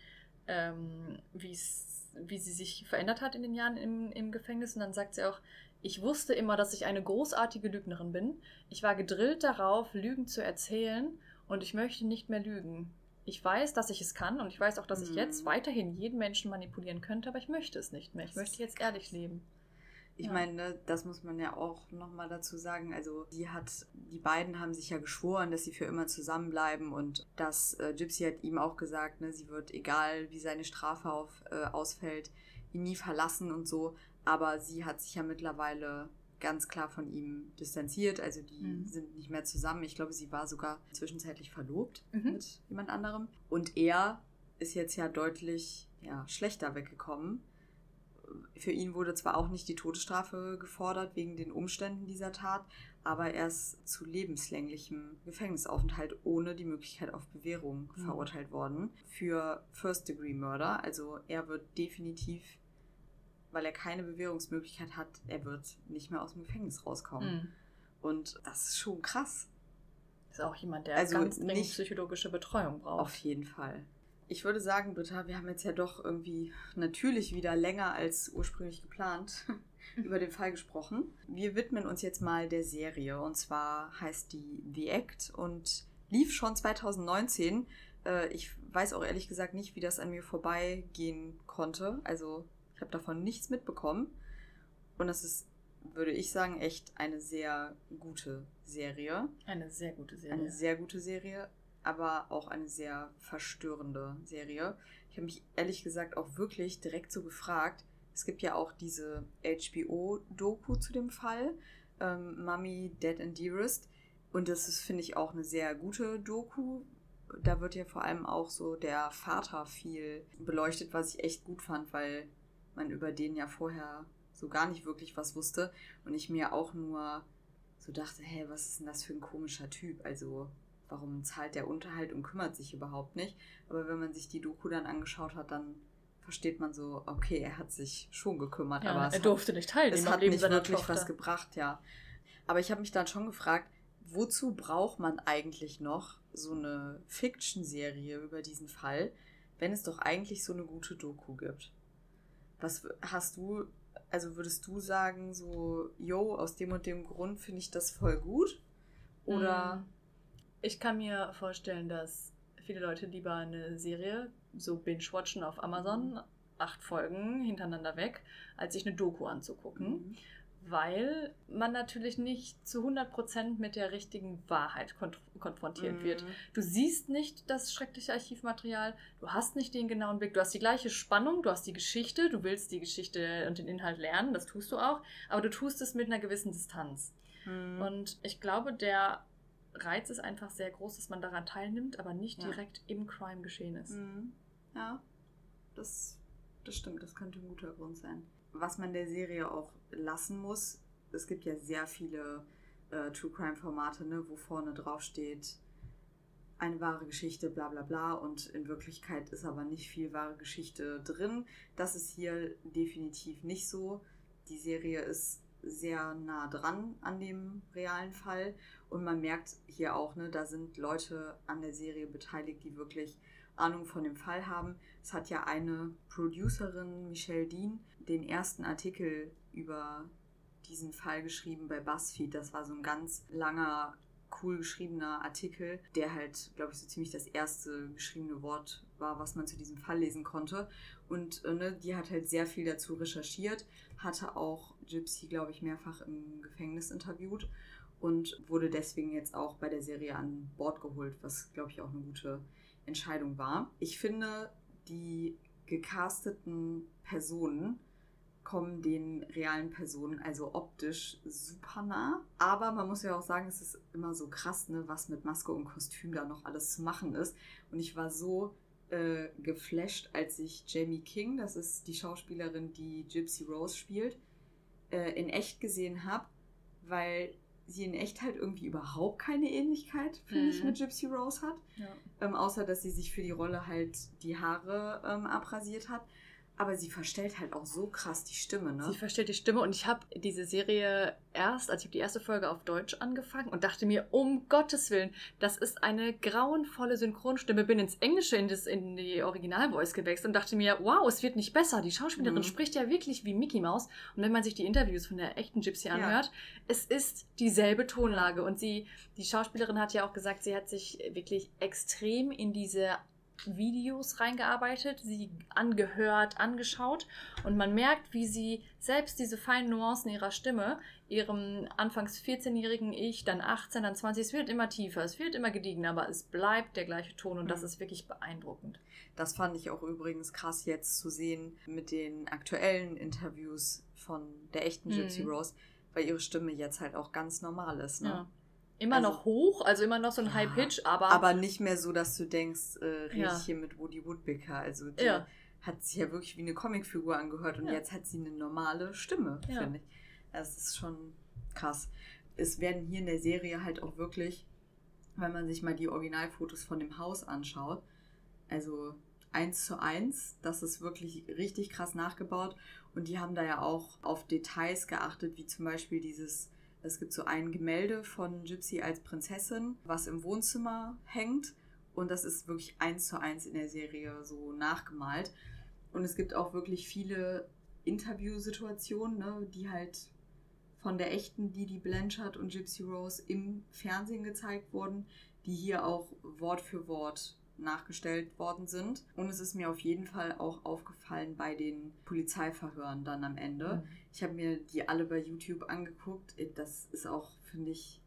ähm, wie sie sich verändert hat in den Jahren im, im Gefängnis. Und dann sagt sie auch, ich wusste immer, dass ich eine großartige Lügnerin bin. Ich war gedrillt darauf, Lügen zu erzählen und ich möchte nicht mehr lügen. Ich weiß, dass ich es kann und ich weiß auch, dass ich jetzt mhm. weiterhin jeden Menschen manipulieren könnte, aber ich möchte es nicht mehr. Ich möchte jetzt ehrlich leben. Ich ja. meine, das muss man ja auch nochmal dazu sagen. Also, die hat, die beiden haben sich ja geschworen, dass sie für immer zusammenbleiben und dass äh, Gypsy hat ihm auch gesagt, ne, sie wird, egal wie seine Strafe auf, äh, ausfällt, ihn nie verlassen und so. Aber sie hat sich ja mittlerweile ganz klar von ihm distanziert. Also die mhm. sind nicht mehr zusammen. Ich glaube, sie war sogar zwischenzeitlich verlobt mhm. mit jemand anderem. Und er ist jetzt ja deutlich ja, schlechter weggekommen für ihn wurde zwar auch nicht die Todesstrafe gefordert wegen den Umständen dieser Tat, aber er ist zu lebenslänglichem Gefängnisaufenthalt ohne die Möglichkeit auf Bewährung mhm. verurteilt worden für First-Degree-Murder. Also er wird definitiv, weil er keine Bewährungsmöglichkeit hat, er wird nicht mehr aus dem Gefängnis rauskommen. Mhm. Und das ist schon krass. Ist auch jemand, der also ganz dringend psychologische Betreuung braucht. Auf jeden Fall ich würde sagen, Britta, wir haben jetzt ja doch irgendwie natürlich wieder länger als ursprünglich geplant über den Fall gesprochen. Wir widmen uns jetzt mal der Serie und zwar heißt die The Act und lief schon 2019. Äh, ich weiß auch ehrlich gesagt nicht, wie das an mir vorbeigehen konnte. Also ich habe davon nichts mitbekommen und das ist, würde ich sagen, echt eine sehr gute Serie. Eine sehr gute Serie. Eine sehr gute Serie aber auch eine sehr verstörende Serie. Ich habe mich ehrlich gesagt auch wirklich direkt so gefragt. Es gibt ja auch diese HBO-Doku zu dem Fall, ähm, Mummy Dead and Dearest. Und das ist, finde ich, auch eine sehr gute Doku. Da wird ja vor allem auch so der Vater viel beleuchtet, was ich echt gut fand, weil man über den ja vorher so gar nicht wirklich was wusste. Und ich mir auch nur so dachte, hey, was ist denn das für ein komischer Typ? Also warum zahlt der Unterhalt und kümmert sich überhaupt nicht. Aber wenn man sich die Doku dann angeschaut hat, dann versteht man so, okay, er hat sich schon gekümmert, ja, aber er durfte hat, nicht teilnehmen. Es hat nicht wirklich Tochter. was gebracht, ja. Aber ich habe mich dann schon gefragt, wozu braucht man eigentlich noch so eine Fiction-Serie über diesen Fall, wenn es doch eigentlich so eine gute Doku gibt? Was hast du, also würdest du sagen, so, yo, aus dem und dem Grund finde ich das voll gut? Oder mm. Ich kann mir vorstellen, dass viele Leute lieber eine Serie so binge-watchen auf Amazon, mhm. acht Folgen hintereinander weg, als sich eine Doku anzugucken. Mhm. Weil man natürlich nicht zu 100% mit der richtigen Wahrheit konf konfrontiert mhm. wird. Du siehst nicht das schreckliche Archivmaterial, du hast nicht den genauen Blick, du hast die gleiche Spannung, du hast die Geschichte, du willst die Geschichte und den Inhalt lernen, das tust du auch, aber du tust es mit einer gewissen Distanz. Mhm. Und ich glaube, der Reiz ist einfach sehr groß, dass man daran teilnimmt, aber nicht ja. direkt im Crime geschehen ist. Mhm. Ja, das, das stimmt, das könnte ein guter Grund sein. Was man der Serie auch lassen muss, es gibt ja sehr viele äh, True Crime Formate, ne, wo vorne drauf steht, eine wahre Geschichte, bla bla bla, und in Wirklichkeit ist aber nicht viel wahre Geschichte drin. Das ist hier definitiv nicht so. Die Serie ist sehr nah dran an dem realen Fall und man merkt hier auch, ne, da sind Leute an der Serie beteiligt, die wirklich Ahnung von dem Fall haben. Es hat ja eine Producerin, Michelle Dean, den ersten Artikel über diesen Fall geschrieben bei BuzzFeed. Das war so ein ganz langer, cool geschriebener Artikel, der halt, glaube ich, so ziemlich das erste geschriebene Wort war, was man zu diesem Fall lesen konnte. Und äh, ne, die hat halt sehr viel dazu recherchiert, hatte auch Gypsy, glaube ich, mehrfach im Gefängnis interviewt und wurde deswegen jetzt auch bei der Serie an Bord geholt, was, glaube ich, auch eine gute Entscheidung war. Ich finde, die gecasteten Personen kommen den realen Personen also optisch super nah. Aber man muss ja auch sagen, es ist immer so krass, ne, was mit Maske und Kostüm da noch alles zu machen ist. Und ich war so äh, geflasht, als ich Jamie King, das ist die Schauspielerin, die Gypsy Rose spielt, äh, in echt gesehen habe, weil sie in echt halt irgendwie überhaupt keine Ähnlichkeit, finde mhm. ich, mit Gypsy Rose hat. Ja. Ähm, außer, dass sie sich für die Rolle halt die Haare ähm, abrasiert hat. Aber sie verstellt halt auch so krass die Stimme, ne? Sie verstellt die Stimme und ich habe diese Serie erst, also ich habe die erste Folge auf Deutsch angefangen und dachte mir, um Gottes Willen, das ist eine grauenvolle Synchronstimme. Bin ins Englische, in, das, in die Originalvoice gewechselt und dachte mir, wow, es wird nicht besser. Die Schauspielerin mhm. spricht ja wirklich wie Mickey Mouse. Und wenn man sich die Interviews von der echten Gypsy anhört, ja. es ist dieselbe Tonlage. Und sie, die Schauspielerin hat ja auch gesagt, sie hat sich wirklich extrem in diese Videos reingearbeitet, sie angehört, angeschaut und man merkt, wie sie selbst diese feinen Nuancen ihrer Stimme, ihrem anfangs 14-jährigen Ich, dann 18, dann 20, es wird immer tiefer, es wird immer gediegener, aber es bleibt der gleiche Ton und mhm. das ist wirklich beeindruckend. Das fand ich auch übrigens krass jetzt zu sehen mit den aktuellen Interviews von der echten Gypsy mhm. Rose, weil ihre Stimme jetzt halt auch ganz normal ist. Ne? Ja. Immer also, noch hoch, also immer noch so ein ja, High Pitch, aber. Aber nicht mehr so, dass du denkst, äh, rede ja. ich hier mit Woody Woodpecker. Also die ja. hat sich ja wirklich wie eine Comicfigur angehört und jetzt hat sie eine normale Stimme, finde ich. Das ist schon krass. Es werden hier in der Serie halt auch wirklich, wenn man sich mal die Originalfotos von dem Haus anschaut, also eins zu eins, das ist wirklich richtig krass nachgebaut. Und die haben da ja auch auf Details geachtet, wie zum Beispiel dieses es gibt so ein Gemälde von Gypsy als Prinzessin, was im Wohnzimmer hängt. Und das ist wirklich eins zu eins in der Serie so nachgemalt. Und es gibt auch wirklich viele Interviewsituationen, ne, die halt von der echten Didi Blanchard und Gypsy Rose im Fernsehen gezeigt wurden, die hier auch Wort für Wort nachgestellt worden sind. Und es ist mir auf jeden Fall auch aufgefallen bei den Polizeiverhören dann am Ende. Mhm. Ich habe mir die alle bei YouTube angeguckt. Das ist auch, finde ich,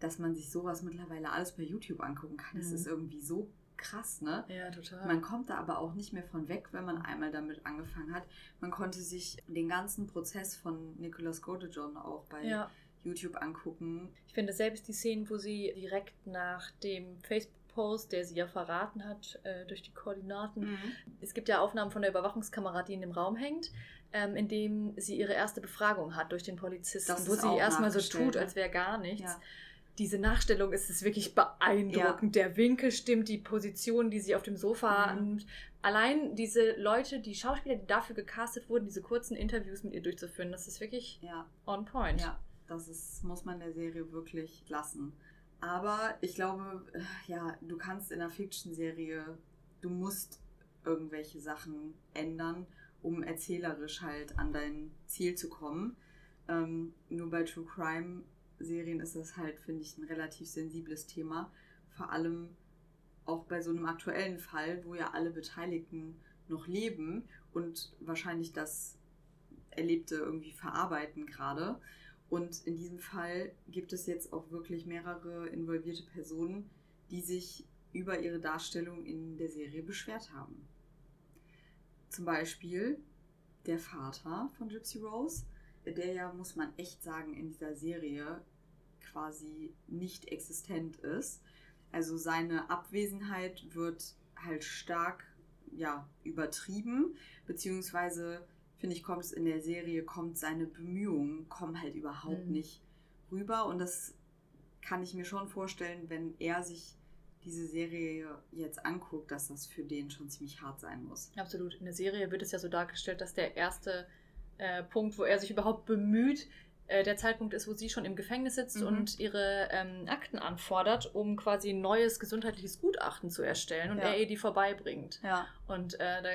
dass man sich sowas mittlerweile alles bei YouTube angucken kann. Das mhm. ist irgendwie so krass, ne? Ja, total. Man kommt da aber auch nicht mehr von weg, wenn man einmal damit angefangen hat. Man konnte sich den ganzen Prozess von Nicolas Godejohn auch bei ja. YouTube angucken. Ich finde selbst die Szenen, wo sie direkt nach dem Facebook Post, der sie ja verraten hat äh, durch die Koordinaten. Mhm. Es gibt ja Aufnahmen von der Überwachungskamera, die in dem Raum hängt, ähm, in dem sie ihre erste Befragung hat durch den Polizisten, das wo sie erstmal so tut, als wäre gar nichts. Ja. Diese Nachstellung ist es wirklich beeindruckend. Ja. Der Winkel stimmt, die Position, die sie auf dem Sofa mhm. nimmt. Allein diese Leute, die Schauspieler, die dafür gecastet wurden, diese kurzen Interviews mit ihr durchzuführen, das ist wirklich ja. on point. Ja, das ist, muss man der Serie wirklich lassen. Aber ich glaube, äh, ja, du kannst in einer Fiction-Serie, du musst irgendwelche Sachen ändern, um erzählerisch halt an dein Ziel zu kommen. Ähm, nur bei True Crime Serien ist das halt, finde ich, ein relativ sensibles Thema. Vor allem auch bei so einem aktuellen Fall, wo ja alle Beteiligten noch leben und wahrscheinlich das Erlebte irgendwie verarbeiten gerade. Und in diesem Fall gibt es jetzt auch wirklich mehrere involvierte Personen, die sich über ihre Darstellung in der Serie beschwert haben. Zum Beispiel der Vater von Gypsy Rose, der ja, muss man echt sagen, in dieser Serie quasi nicht existent ist. Also seine Abwesenheit wird halt stark ja, übertrieben, beziehungsweise finde ich, kommt es in der Serie, kommt seine Bemühungen, kommen halt überhaupt mhm. nicht rüber. Und das kann ich mir schon vorstellen, wenn er sich diese Serie jetzt anguckt, dass das für den schon ziemlich hart sein muss. Absolut. In der Serie wird es ja so dargestellt, dass der erste äh, Punkt, wo er sich überhaupt bemüht, äh, der Zeitpunkt ist, wo sie schon im Gefängnis sitzt mhm. und ihre ähm, Akten anfordert, um quasi ein neues gesundheitliches Gutachten zu erstellen und ja. er ihr die vorbeibringt. Ja. Und äh, da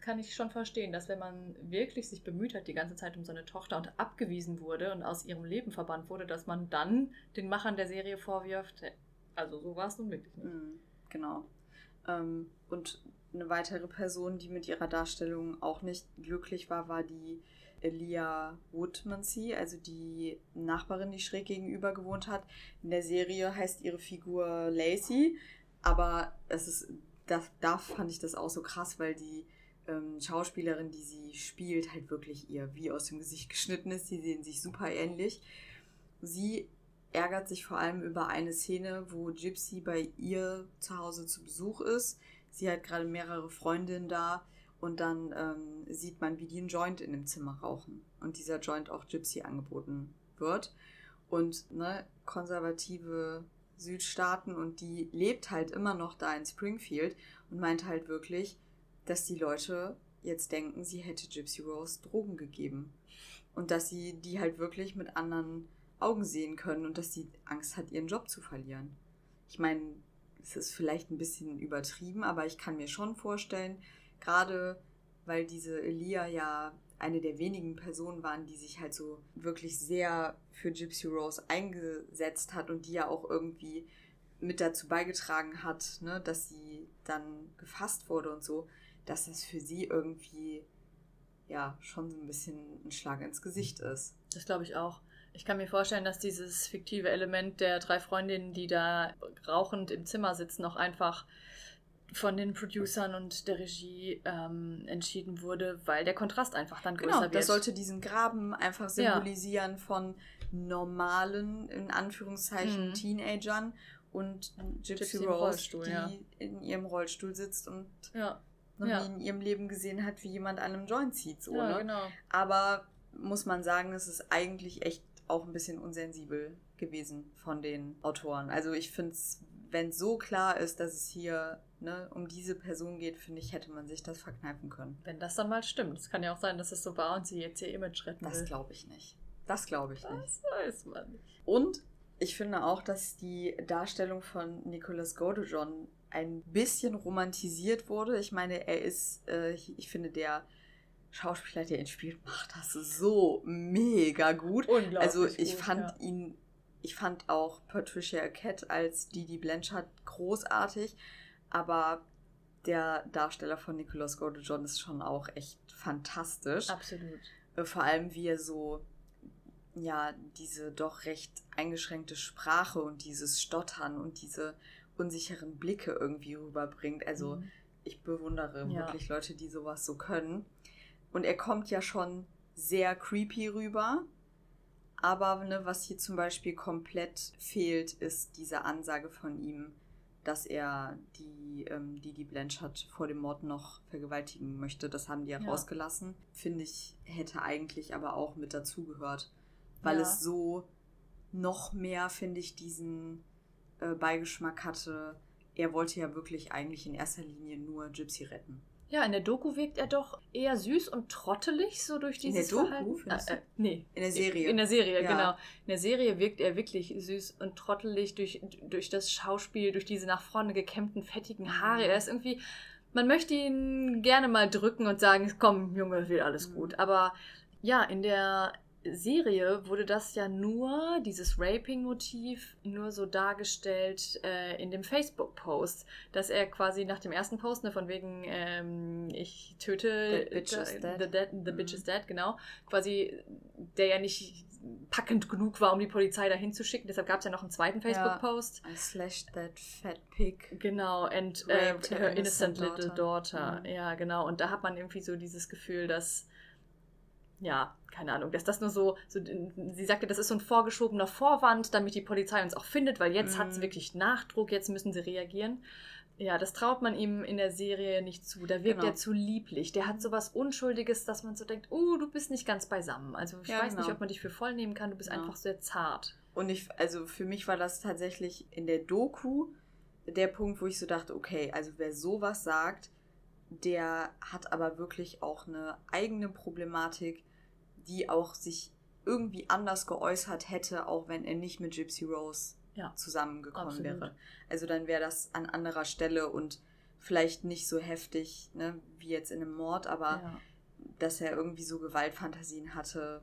kann ich schon verstehen, dass wenn man wirklich sich bemüht hat die ganze Zeit um seine Tochter und abgewiesen wurde und aus ihrem Leben verbannt wurde, dass man dann den Machern der Serie vorwirft, also so war es nun wirklich nicht. Mhm, genau. Ähm, und eine weitere Person, die mit ihrer Darstellung auch nicht glücklich war, war die Elia Woodmansey, also die Nachbarin, die schräg gegenüber gewohnt hat. In der Serie heißt ihre Figur Lacey, aber es ist, das, da fand ich das auch so krass, weil die ähm, Schauspielerin, die sie spielt, halt wirklich ihr wie aus dem Gesicht geschnitten ist. Die sehen sich super ähnlich. Sie ärgert sich vor allem über eine Szene, wo Gypsy bei ihr zu Hause zu Besuch ist. Sie hat gerade mehrere Freundinnen da und dann ähm, sieht man, wie die einen Joint in dem Zimmer rauchen und dieser Joint auch Gypsy angeboten wird. Und ne, konservative Südstaaten und die lebt halt immer noch da in Springfield und meint halt wirklich, dass die Leute jetzt denken, sie hätte Gypsy Rose Drogen gegeben. Und dass sie die halt wirklich mit anderen Augen sehen können und dass sie Angst hat, ihren Job zu verlieren. Ich meine, es ist vielleicht ein bisschen übertrieben, aber ich kann mir schon vorstellen, gerade weil diese Elia ja eine der wenigen Personen waren, die sich halt so wirklich sehr für Gypsy Rose eingesetzt hat und die ja auch irgendwie mit dazu beigetragen hat, ne, dass sie dann gefasst wurde und so, dass das für sie irgendwie ja schon so ein bisschen ein Schlag ins Gesicht ist. Das glaube ich auch. Ich kann mir vorstellen, dass dieses fiktive Element der drei Freundinnen, die da rauchend im Zimmer sitzen, noch einfach von den Producern und der Regie ähm, entschieden wurde, weil der Kontrast einfach dann größer genau, wird. Das sollte diesen Graben einfach symbolisieren ja. von normalen, in Anführungszeichen, mhm. Teenagern und Gypsy, Gypsy Rose, die ja. in ihrem Rollstuhl sitzt und ja. noch nie in ihrem Leben gesehen hat, wie jemand an einem Joint zieht. So, ne? genau. Aber muss man sagen, es ist eigentlich echt auch ein bisschen unsensibel gewesen von den Autoren. Also ich finde es, wenn es so klar ist, dass es hier ne, um diese Person geht, finde ich, hätte man sich das verkneifen können. Wenn das dann mal stimmt. Es kann ja auch sein, dass es so war und sie jetzt ihr Image retten Das glaube ich nicht. Das glaube ich das nicht. Das weiß man nicht. Und ich finde auch, dass die Darstellung von Nicolas Godejohn ein bisschen romantisiert wurde. Ich meine, er ist, äh, ich finde, der Schauspieler, der ihn spielt, macht das so mega gut. Unglaublich also ich gut, fand ja. ihn, ich fand auch Patricia Arquette als Didi Blanchard großartig, aber der Darsteller von Nicolas Gordon-John ist schon auch echt fantastisch. Absolut. Äh, vor allem, wie er so, ja, diese doch recht eingeschränkte Sprache und dieses Stottern und diese unsicheren Blicke irgendwie rüberbringt. Also, mhm. ich bewundere ja. wirklich Leute, die sowas so können. Und er kommt ja schon sehr creepy rüber. Aber ne, was hier zum Beispiel komplett fehlt, ist diese Ansage von ihm, dass er die, ähm, die, die Blanchard vor dem Mord noch vergewaltigen möchte. Das haben die ja, ja. rausgelassen. Finde ich, hätte eigentlich aber auch mit dazugehört. Weil ja. es so noch mehr, finde ich, diesen äh, Beigeschmack hatte. Er wollte ja wirklich eigentlich in erster Linie nur Gypsy retten. Ja, in der Doku wirkt er doch eher süß und trottelig, so durch dieses In der Doku? Verhalten. Äh, äh, nee. In der Serie. In der Serie, ja. genau. In der Serie wirkt er wirklich süß und trottelig durch, durch das Schauspiel, durch diese nach vorne gekämmten, fettigen Haare. Mhm. Er ist irgendwie, man möchte ihn gerne mal drücken und sagen, komm, Junge, wird alles mhm. gut. Aber ja, in der Serie wurde das ja nur, dieses Raping-Motiv, nur so dargestellt äh, in dem Facebook-Post, dass er quasi nach dem ersten Post, ne, von wegen ähm, ich töte the bitch, is dead. The, dead, the mhm. bitch is dead, genau, quasi der ja nicht packend genug war, um die Polizei dahin zu schicken. Deshalb gab es ja noch einen zweiten Facebook-Post. Ja, I slashed that fat pig. Genau, and uh, her innocent, innocent little daughter. daughter. Mhm. Ja, genau. Und da hat man irgendwie so dieses Gefühl, dass ja, keine Ahnung, dass das nur so, so, sie sagte, das ist so ein vorgeschobener Vorwand, damit die Polizei uns auch findet, weil jetzt mhm. hat es wirklich Nachdruck, jetzt müssen sie reagieren. Ja, das traut man ihm in der Serie nicht zu. Da wirkt genau. er zu lieblich. Der hat so was Unschuldiges, dass man so denkt, oh, du bist nicht ganz beisammen. Also ich ja, weiß genau. nicht, ob man dich für voll nehmen kann. Du bist genau. einfach sehr zart. Und ich, also für mich war das tatsächlich in der Doku der Punkt, wo ich so dachte, okay, also wer sowas sagt, der hat aber wirklich auch eine eigene Problematik, die auch sich irgendwie anders geäußert hätte, auch wenn er nicht mit Gypsy Rose ja, zusammengekommen absolut. wäre. Also dann wäre das an anderer Stelle und vielleicht nicht so heftig, ne, wie jetzt in einem Mord, aber ja. dass er irgendwie so Gewaltfantasien hatte,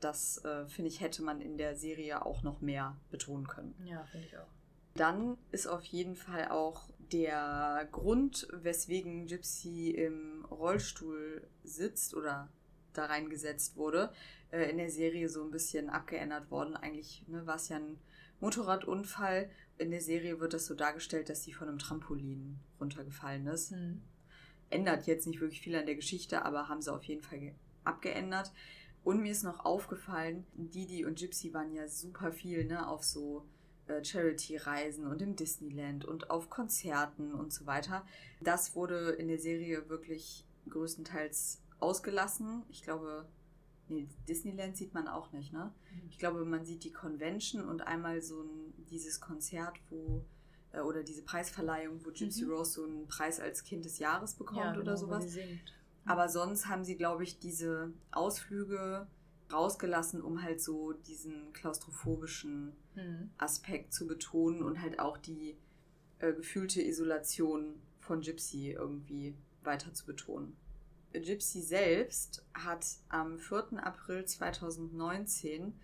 das äh, finde ich, hätte man in der Serie auch noch mehr betonen können. Ja, finde ich auch. Dann ist auf jeden Fall auch der Grund, weswegen Gypsy im Rollstuhl sitzt oder da reingesetzt wurde, äh, in der Serie so ein bisschen abgeändert worden. Eigentlich ne, war es ja ein Motorradunfall. In der Serie wird das so dargestellt, dass sie von einem Trampolin runtergefallen ist. Mhm. ändert jetzt nicht wirklich viel an der Geschichte, aber haben sie auf jeden Fall abgeändert. Und mir ist noch aufgefallen, Didi und Gypsy waren ja super viel ne, auf so Charity-Reisen und im Disneyland und auf Konzerten und so weiter. Das wurde in der Serie wirklich größtenteils ausgelassen. Ich glaube, nee, Disneyland sieht man auch nicht, ne? Mhm. Ich glaube, man sieht die Convention und einmal so ein, dieses Konzert, wo äh, oder diese Preisverleihung, wo Gypsy mhm. Rose so einen Preis als Kind des Jahres bekommt ja, genau, oder sowas. Aber sonst haben sie, glaube ich, diese Ausflüge rausgelassen, um halt so diesen klaustrophobischen mhm. Aspekt zu betonen und halt auch die äh, gefühlte Isolation von Gypsy irgendwie weiter zu betonen. Gypsy selbst hat am 4. April 2019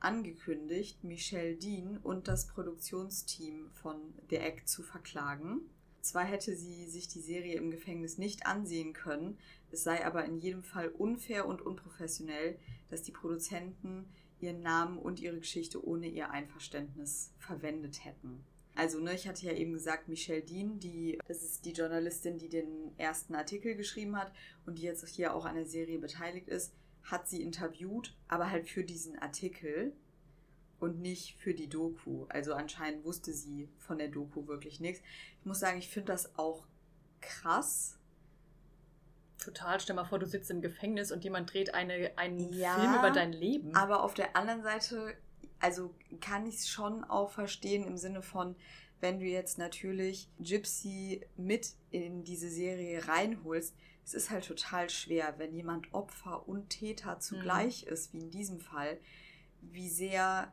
angekündigt, Michelle Dean und das Produktionsteam von The Act zu verklagen. Zwar hätte sie sich die Serie im Gefängnis nicht ansehen können, es sei aber in jedem Fall unfair und unprofessionell, dass die Produzenten ihren Namen und ihre Geschichte ohne ihr Einverständnis verwendet hätten. Also, ne, ich hatte ja eben gesagt, Michelle Dean, die, das ist die Journalistin, die den ersten Artikel geschrieben hat und die jetzt hier auch an der Serie beteiligt ist, hat sie interviewt, aber halt für diesen Artikel und nicht für die Doku. Also anscheinend wusste sie von der Doku wirklich nichts. Ich muss sagen, ich finde das auch krass, Total, stell mal vor, du sitzt im Gefängnis und jemand dreht eine, einen ja, Film über dein Leben. Aber auf der anderen Seite, also kann ich es schon auch verstehen im Sinne von, wenn du jetzt natürlich Gypsy mit in diese Serie reinholst, es ist halt total schwer, wenn jemand Opfer und Täter zugleich mhm. ist, wie in diesem Fall, wie sehr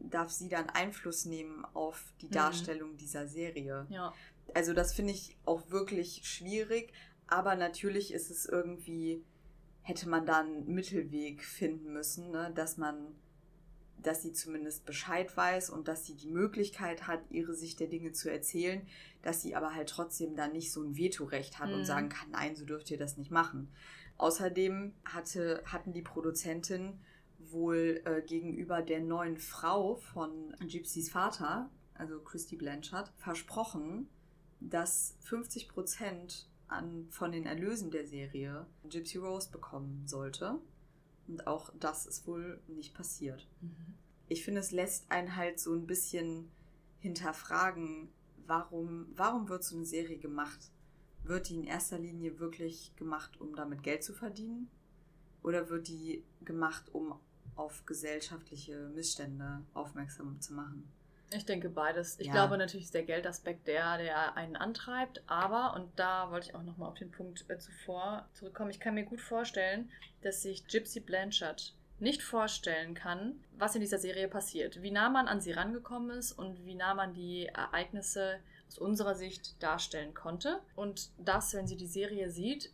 darf sie dann Einfluss nehmen auf die mhm. Darstellung mhm. dieser Serie. Ja. Also das finde ich auch wirklich schwierig, aber natürlich ist es irgendwie, hätte man da einen Mittelweg finden müssen, ne? dass man, dass sie zumindest Bescheid weiß und dass sie die Möglichkeit hat, ihre Sicht der Dinge zu erzählen, dass sie aber halt trotzdem dann nicht so ein Vetorecht hat mhm. und sagen kann, nein, so dürft ihr das nicht machen. Außerdem hatte, hatten die Produzentin wohl äh, gegenüber der neuen Frau von Gypsys Vater, also Christy Blanchard, versprochen, dass 50 Prozent an, von den Erlösen der Serie Gypsy Rose bekommen sollte. Und auch das ist wohl nicht passiert. Mhm. Ich finde, es lässt einen halt so ein bisschen hinterfragen, warum, warum wird so eine Serie gemacht? Wird die in erster Linie wirklich gemacht, um damit Geld zu verdienen? Oder wird die gemacht, um auf gesellschaftliche Missstände aufmerksam zu machen? Ich denke beides. Ich ja. glaube natürlich ist der Geldaspekt der, der einen antreibt, aber, und da wollte ich auch nochmal auf den Punkt äh, zuvor zurückkommen, ich kann mir gut vorstellen, dass sich Gypsy Blanchard nicht vorstellen kann, was in dieser Serie passiert, wie nah man an sie rangekommen ist und wie nah man die Ereignisse aus unserer Sicht darstellen konnte. Und das, wenn sie die Serie sieht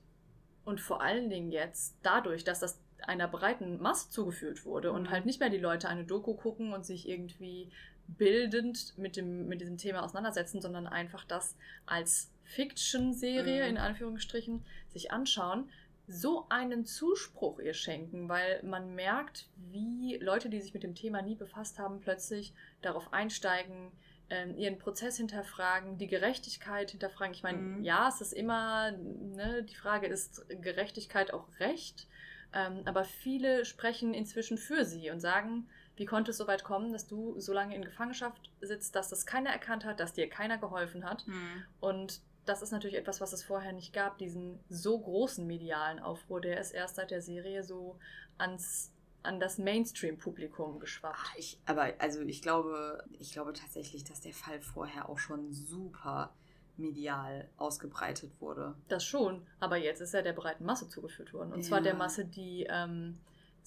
und vor allen Dingen jetzt dadurch, dass das einer breiten Masse zugeführt wurde und mhm. halt nicht mehr die Leute eine Doku gucken und sich irgendwie bildend mit, dem, mit diesem Thema auseinandersetzen, sondern einfach das als Fiction-Serie mhm. in Anführungsstrichen sich anschauen, so einen Zuspruch ihr schenken, weil man merkt, wie Leute, die sich mit dem Thema nie befasst haben, plötzlich darauf einsteigen, ähm, ihren Prozess hinterfragen, die Gerechtigkeit hinterfragen. Ich meine, mhm. ja, es ist immer, ne, die Frage ist Gerechtigkeit auch Recht, ähm, aber viele sprechen inzwischen für sie und sagen, wie konnte es so weit kommen, dass du so lange in Gefangenschaft sitzt, dass das keiner erkannt hat, dass dir keiner geholfen hat? Mhm. Und das ist natürlich etwas, was es vorher nicht gab, diesen so großen medialen Aufruhr, der ist erst seit der Serie so ans an das Mainstream-Publikum geschwappt. Ah, ich, aber also ich glaube, ich glaube tatsächlich, dass der Fall vorher auch schon super medial ausgebreitet wurde. Das schon, aber jetzt ist er der breiten Masse zugeführt worden. Und ja. zwar der Masse, die ähm,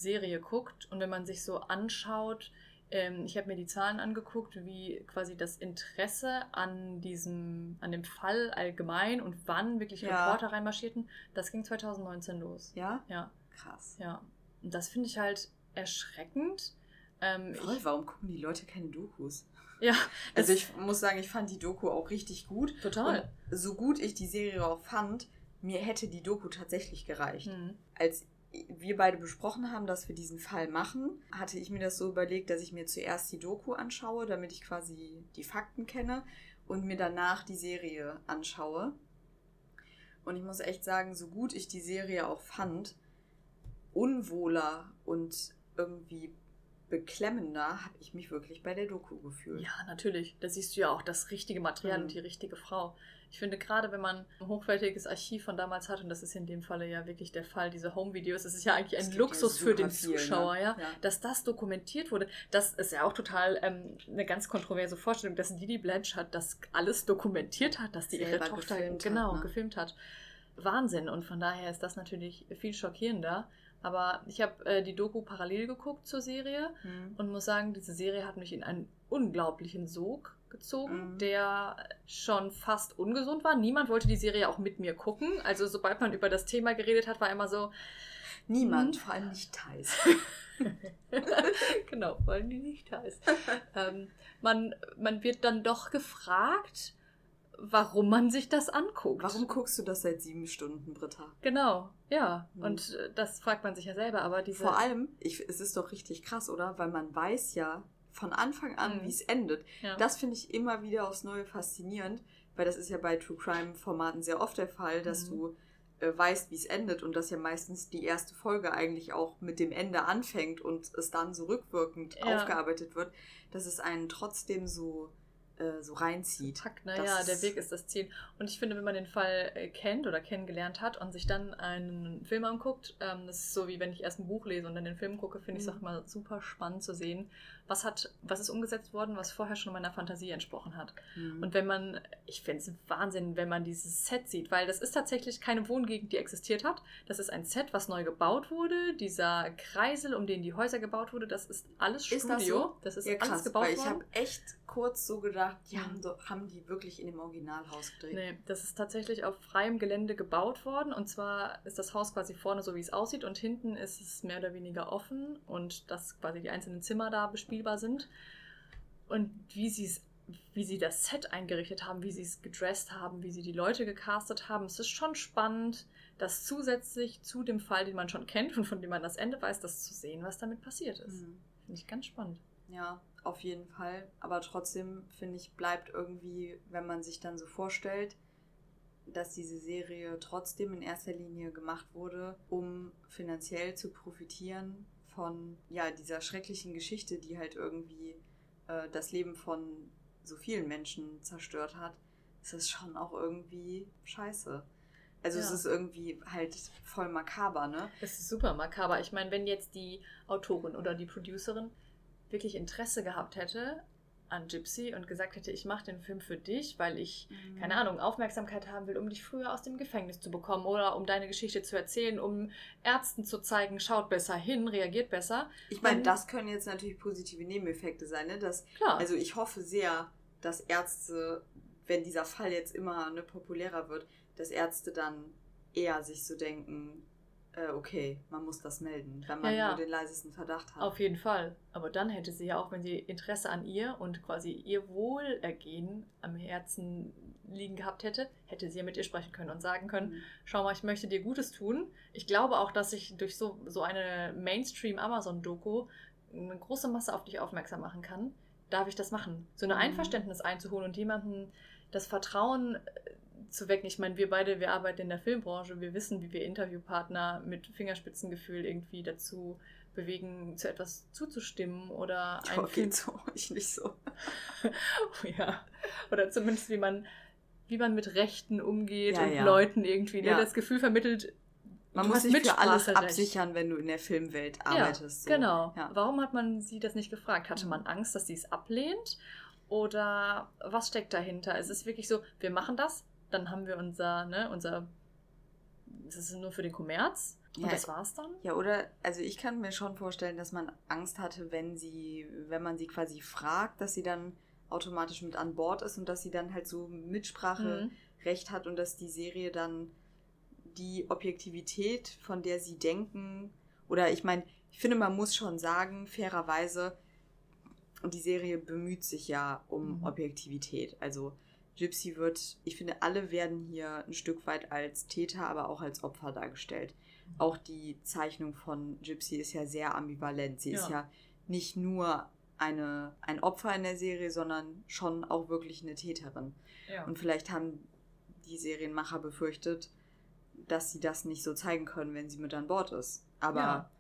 Serie guckt und wenn man sich so anschaut, ähm, ich habe mir die Zahlen angeguckt, wie quasi das Interesse an diesem, an dem Fall allgemein und wann wirklich ja. Reporter reinmarschierten, das ging 2019 los. Ja? Ja. Krass. Ja. Und das finde ich halt erschreckend. Ähm, Voll, ich, warum gucken die Leute keine Dokus? Ja. Also ich muss sagen, ich fand die Doku auch richtig gut. Total. Und so gut ich die Serie auch fand, mir hätte die Doku tatsächlich gereicht. Mhm. Als wir beide besprochen haben, dass wir diesen Fall machen, hatte ich mir das so überlegt, dass ich mir zuerst die Doku anschaue, damit ich quasi die Fakten kenne und mir danach die Serie anschaue. Und ich muss echt sagen, so gut ich die Serie auch fand, unwohler und irgendwie beklemmender habe ich mich wirklich bei der Doku gefühlt. Ja, natürlich. Da siehst du ja auch das richtige Material Mhm. und die richtige Frau. Ich finde, gerade wenn man ein hochwertiges Archiv von damals hat, und das ist in dem Falle ja wirklich der Fall, diese Home-Videos, das ist ja eigentlich ein Luxus für den viel, ne? Zuschauer, ja, Ja. dass das dokumentiert wurde. Das ist ja auch total ähm, eine ganz kontroverse Vorstellung, dass Didi Blanchard das alles dokumentiert hat, dass die ihre Tochter gefilmt hat, genau ne? gefilmt hat. Wahnsinn. Und von daher ist das natürlich viel schockierender. Aber ich habe äh, die Doku parallel geguckt zur Serie Mhm. und muss sagen, diese Serie hat mich in einen unglaublichen Sog gezogen, Mhm. der schon fast ungesund war. Niemand wollte die Serie auch mit mir gucken. Also sobald man über das Thema geredet hat, war immer so, Niemand, Mhm. vor allem nicht Thais. genau, wollen die nicht heiß. ähm, man, man wird dann doch gefragt, warum man sich das anguckt. Warum guckst du das seit sieben Stunden, Britta? Genau, ja. Mhm. Und äh, das fragt man sich ja selber, aber diese. Vor allem, ich, es ist doch richtig krass, oder? Weil man weiß ja von Anfang an, Mhm. wie es endet. ja. Das finde ich immer wieder aufs Neue faszinierend, weil das ist ja bei True Crime Formaten sehr oft der Fall, dass Mhm. du äh, weißt, wie es endet und dass ja meistens die erste Folge eigentlich auch mit dem Ende anfängt und es dann so rückwirkend Ja. aufgearbeitet wird, dass es einen trotzdem so, äh, so reinzieht. Packt, Das naja, der Weg ist das Ziel. Und ich finde, wenn man den Fall äh, kennt oder kennengelernt hat und sich dann einen Film anguckt, ähm, das ist so wie wenn ich erst ein Buch lese und dann den Film gucke, finde ich es Mhm. auch immer super spannend zu sehen, was hat, was ist umgesetzt worden, was vorher schon meiner Fantasie entsprochen hat. Mhm. Und wenn man, ich finde es Wahnsinn, wenn man dieses Set sieht, weil das ist tatsächlich keine Wohngegend, die existiert hat. Das ist ein Set, was neu gebaut wurde. Dieser Kreisel, um den die Häuser gebaut wurde, das ist alles Studio. Ist das so? Das ist ja, alles krass, gebaut weil ich worden. habe echt kurz so gedacht, die Mhm. haben, haben die wirklich in dem Originalhaus gedreht. Nee, das ist tatsächlich auf freiem Gelände gebaut worden. Und zwar ist das Haus quasi vorne so, wie es aussieht. Und hinten ist es mehr oder weniger offen. Und dass quasi die einzelnen Zimmer da bespielbar sind. Und wie sie es wie sie das Set eingerichtet haben, wie sie es gedresst haben, wie sie die Leute gecastet haben. Es ist schon spannend, das zusätzlich zu dem Fall, den man schon kennt und von dem man das Ende weiß, das zu sehen, was damit passiert ist. Mhm. Finde ich ganz spannend. Ja, auf jeden Fall. Aber trotzdem, finde ich, bleibt irgendwie, wenn man sich dann so vorstellt, dass diese Serie trotzdem in erster Linie gemacht wurde, um finanziell zu profitieren von ja, dieser schrecklichen Geschichte, die halt irgendwie äh, das Leben von so vielen Menschen zerstört hat, ist das schon auch irgendwie scheiße. Also es Ja. ist irgendwie halt voll makaber, ne? Es ist super makaber. Ich meine, wenn jetzt die Autorin oder die Producerin wirklich Interesse gehabt hätte an Gypsy und gesagt hätte, ich mache den Film für dich, weil ich, keine Ahnung, Aufmerksamkeit haben will, um dich früher aus dem Gefängnis zu bekommen oder um deine Geschichte zu erzählen, um Ärzten zu zeigen, schaut besser hin, reagiert besser. Ich meine, das können jetzt natürlich positive Nebeneffekte sein, ne? Dass Klar. Also ich hoffe sehr, dass Ärzte, wenn dieser Fall jetzt immer ne, populärer wird, dass Ärzte dann eher sich so denken, äh, okay, man muss das melden, wenn man Ja, ja. nur den leisesten Verdacht hat. Auf jeden Fall. Aber dann hätte sie ja auch, wenn sie Interesse an ihr und quasi ihr Wohlergehen am Herzen liegen gehabt hätte, hätte sie ja mit ihr sprechen können und sagen können, Mhm. schau mal, ich möchte dir Gutes tun. Ich glaube auch, dass ich durch so, so eine Mainstream-Amazon-Doku eine große Masse auf dich aufmerksam machen kann. Darf ich das machen? So eine Mhm. Einverständnis einzuholen und jemandem das Vertrauen äh, zu wecken. Ich meine, wir beide, wir arbeiten in der Filmbranche, wir wissen, wie wir Interviewpartner mit Fingerspitzengefühl irgendwie dazu bewegen, zu etwas zuzustimmen oder einen Film so, ich nicht so. ja. Oder zumindest wie man, wie man mit Rechten umgeht Ja, und ja. Leuten irgendwie ne, Ja. das Gefühl vermittelt, Man muss sich für alles absichern, wenn du in der Filmwelt arbeitest. so. Genau. Warum hat man sie das nicht gefragt? Hatte Mhm. man Angst, dass sie es ablehnt? Oder was steckt dahinter? Es ist wirklich so, wir machen das, dann haben wir unser, ne, unser, das ist nur für den Kommerz und Ja, das war's dann? Ja, oder, also ich kann mir schon vorstellen, dass man Angst hatte, wenn sie, wenn man sie quasi fragt, dass sie dann automatisch mit an Bord ist und dass sie dann halt so Mitsprache Mhm. Recht hat und dass die Serie dann die Objektivität, von der sie denken, oder ich meine, ich finde, man muss schon sagen, fairerweise, die Serie bemüht sich ja um Mhm. Objektivität. Also Gypsy wird, ich finde, alle werden hier ein Stück weit als Täter, aber auch als Opfer dargestellt. Auch die Zeichnung von Gypsy ist ja sehr ambivalent. Sie ist Ja. ja nicht nur eine, ein Opfer in der Serie, sondern schon auch wirklich eine Täterin. Ja. Und vielleicht haben die Serienmacher befürchtet, dass sie das nicht so zeigen können, wenn sie mit an Bord ist. Aber Ja.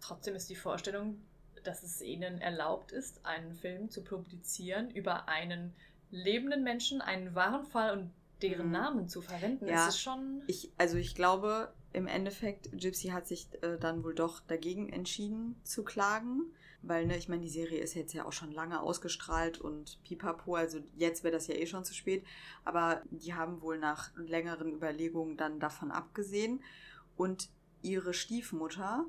Trotzdem ist die Vorstellung, dass es ihnen erlaubt ist, einen Film zu publizieren über einen lebenden Menschen, einen wahren Fall und deren Mhm. Namen zu verwenden, Ja. ist es schon. ich, also ich glaube, im Endeffekt, Gypsy hat sich äh, dann wohl doch dagegen entschieden zu klagen. Weil, ne, ich meine, die Serie ist jetzt ja auch schon lange ausgestrahlt und pipapo, also jetzt wäre das ja eh schon zu spät. Aber die haben wohl nach längeren Überlegungen dann davon abgesehen. Und ihre Stiefmutter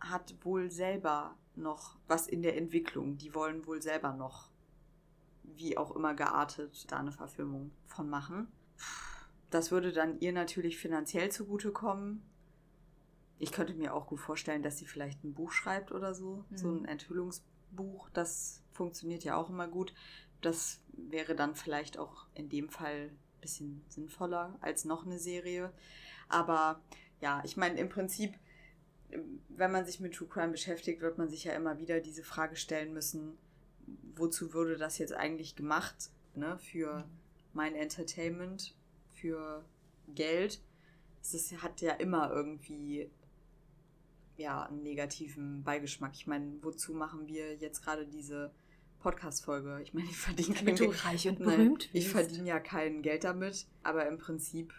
hat wohl selber noch was in der Entwicklung. Die wollen wohl selber noch, wie auch immer geartet, da eine Verfilmung von machen. Das würde dann ihr natürlich finanziell zugutekommen. Ich könnte mir auch gut vorstellen, dass sie vielleicht ein Buch schreibt oder so. Mhm. So ein Enthüllungsbuch, das funktioniert ja auch immer gut. Das wäre dann vielleicht auch in dem Fall ein bisschen sinnvoller als noch eine Serie. Aber ja, ich meine, im Prinzip, wenn man sich mit True Crime beschäftigt, wird man sich ja immer wieder diese Frage stellen müssen, wozu würde das jetzt eigentlich gemacht, ne, für mein Entertainment, für Geld. Es hat ja immer irgendwie ja, einen negativen Beigeschmack. Ich meine, wozu machen wir jetzt gerade diese Podcast-Folge? Ich meine, ich verdiene kein Geld. reich und Nein, berühmt ich verdiene ja kein Geld damit, aber im Prinzip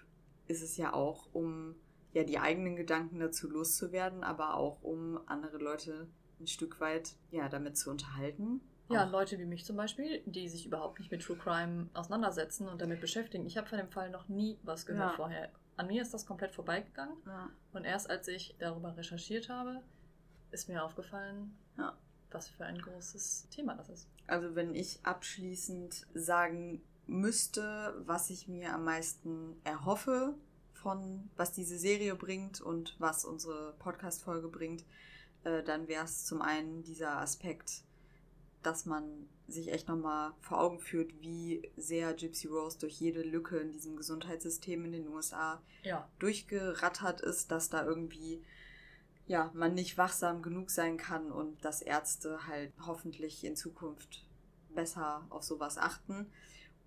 ist es ja auch, um ja die eigenen Gedanken dazu loszuwerden, aber auch um andere Leute ein Stück weit ja damit zu unterhalten. Ja, Leute wie mich zum Beispiel, die sich überhaupt nicht mit True Crime auseinandersetzen und damit beschäftigen. Ich habe von dem Fall noch nie was gehört Ja. vorher. An mir ist das komplett vorbeigegangen. ja. Und erst als ich darüber recherchiert habe, ist mir aufgefallen, Ja. was für ein großes Thema das ist. Also wenn ich abschließend sagen müsste, was ich mir am meisten erhoffe von was diese Serie bringt und was unsere Podcast-Folge bringt, äh, dann wäre es zum einen dieser Aspekt, dass man sich echt nochmal vor Augen führt, wie sehr Gypsy Rose durch jede Lücke in diesem Gesundheitssystem in den USA Ja, durchgerattert ist, dass da irgendwie ja, man nicht wachsam genug sein kann und dass Ärzte halt hoffentlich in Zukunft besser auf sowas achten.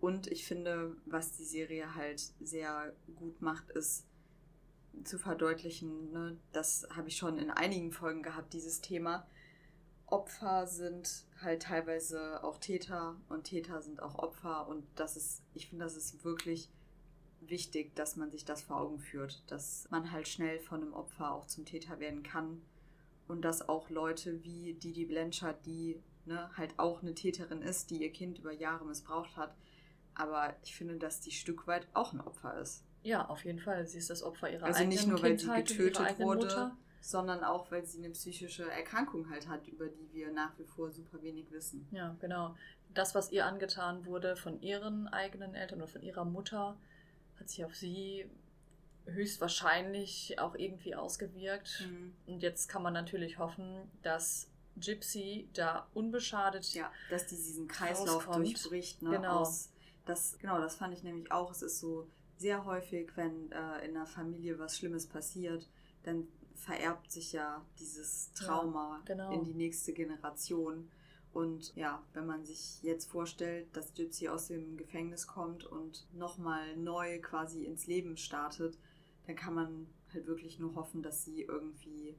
Und ich finde, was die Serie halt sehr gut macht, ist zu verdeutlichen, ne, das habe ich schon in einigen Folgen gehabt, dieses Thema. Opfer sind halt teilweise auch Täter und Täter sind auch Opfer und das ist, ich finde, das ist wirklich wichtig, dass man sich das vor Augen führt, dass man halt schnell von einem Opfer auch zum Täter werden kann und dass auch Leute wie Didi Blanchard, die ne, halt auch eine Täterin ist, die ihr Kind über Jahre missbraucht hat, aber ich finde, dass die Stück weit auch ein Opfer ist. ja, auf jeden Fall. Sie ist das Opfer ihrer Also eigenen nicht nur, weil sie Kindheit und ihrer getötet eigenen wurde, Mutter. Sondern auch, weil sie eine psychische Erkrankung halt hat, über die wir nach wie vor super wenig wissen. Ja, genau. Das, was ihr angetan wurde von ihren eigenen Eltern oder von ihrer Mutter, hat sich auf sie höchstwahrscheinlich auch irgendwie ausgewirkt. Mhm. Und jetzt kann man natürlich hoffen, dass Gypsy da unbeschadet Ja, dass die diesen Kreislauf rauskommt. durchbricht. Ne, Genau. Aus, das, genau, das fand ich nämlich auch. Es ist so sehr häufig, wenn äh, in einer Familie was Schlimmes passiert, dann vererbt sich ja dieses Trauma Ja, genau. in die nächste Generation. Und ja, wenn man sich jetzt vorstellt, dass Gypsy aus dem Gefängnis kommt und nochmal neu quasi ins Leben startet, dann kann man halt wirklich nur hoffen, dass sie irgendwie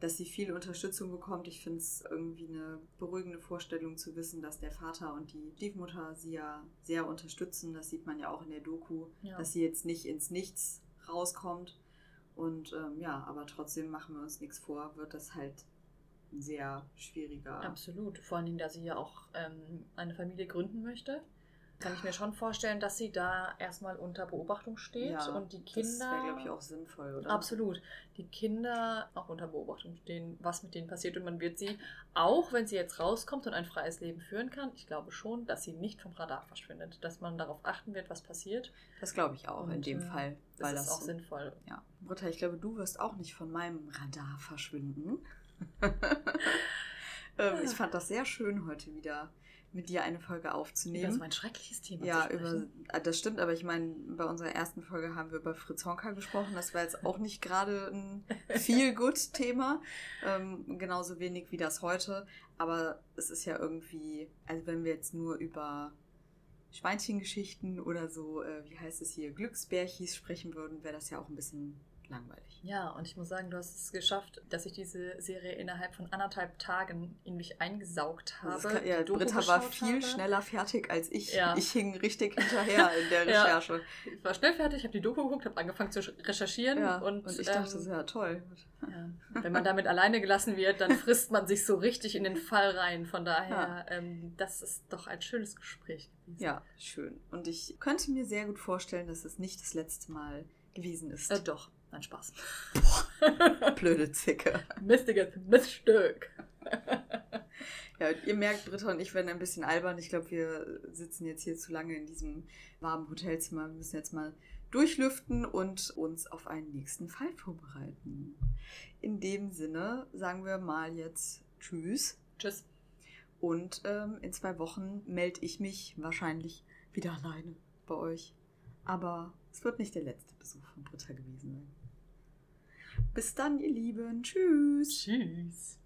dass sie viel Unterstützung bekommt. Ich finde es irgendwie eine beruhigende Vorstellung zu wissen, dass der Vater und die Stiefmutter sie ja sehr unterstützen. Das sieht man ja auch in der Doku, Ja. dass sie jetzt nicht ins Nichts rauskommt. Und ähm, ja, aber trotzdem machen wir uns nichts vor, wird das halt sehr schwieriger. Absolut. Vor allen Dingen, da sie ja auch ähm, eine Familie gründen möchte, kann ich mir schon vorstellen, dass sie da erstmal unter Beobachtung steht Ja, und die Das Kinder. wäre, glaube ich, auch sinnvoll, oder? Absolut. Die Kinder auch unter Beobachtung stehen, was mit denen passiert. Und man wird sie, auch wenn sie jetzt rauskommt und ein freies Leben führen kann, ich glaube schon, dass sie nicht vom Radar verschwindet. Dass man darauf achten wird, was passiert. Das glaube ich auch in Und, dem äh, Fall. Das Weil ist das auch so- sinnvoll. Ja. Britta, ich glaube, du wirst auch nicht von meinem Radar verschwinden. ähm, ich fand das sehr schön, heute wieder mit dir eine Folge Über aufzunehmen. so ein schreckliches Thema ja, über, ah, das stimmt, aber ich meine, bei unserer ersten Folge haben wir über Fritz Honka gesprochen. Das war jetzt auch nicht gerade ein Feel-Good-Thema. Ähm, genauso wenig wie das heute. Aber es ist ja irgendwie, also wenn wir jetzt nur über Schweinchengeschichten oder so, äh, wie heißt es hier, Glücksbärchis sprechen würden, wäre das ja auch ein bisschen langweilig. Ja, und ich muss sagen, du hast es geschafft, dass ich diese Serie innerhalb von anderthalb Tagen in mich eingesaugt habe. Kann, ja, Britta war viel habe. schneller fertig als ich. Ja. Ich hing richtig hinterher in der Ja. Recherche. Ich war schnell fertig, habe die Doku geguckt, habe angefangen zu recherchieren. Ja, und, und, ich dachte, ähm, das ist ja toll. Ja. Wenn man damit alleine gelassen wird, dann frisst man sich so richtig in den Fall rein. Von daher, ähm, das ist doch ein schönes Gespräch gewesen. Ja, schön. Und ich könnte mir sehr gut vorstellen, dass es nicht das letzte Mal gewesen ist. Äh, doch, nein, Spaß. Blöde Zicke. Mistiges Miststück. Ja, ihr merkt, Britta und ich werden ein bisschen albern. Ich glaube, wir sitzen jetzt hier zu lange in diesem warmen Hotelzimmer. Wir müssen jetzt mal durchlüften und uns auf einen nächsten Fall vorbereiten. In dem Sinne sagen wir mal jetzt Tschüss. Tschüss. Und ähm, in zwei Wochen melde ich mich wahrscheinlich wieder alleine bei euch. Aber es wird nicht der letzte Besuch von Britta gewesen sein. Bis dann, ihr Lieben. Tschüss. Tschüss.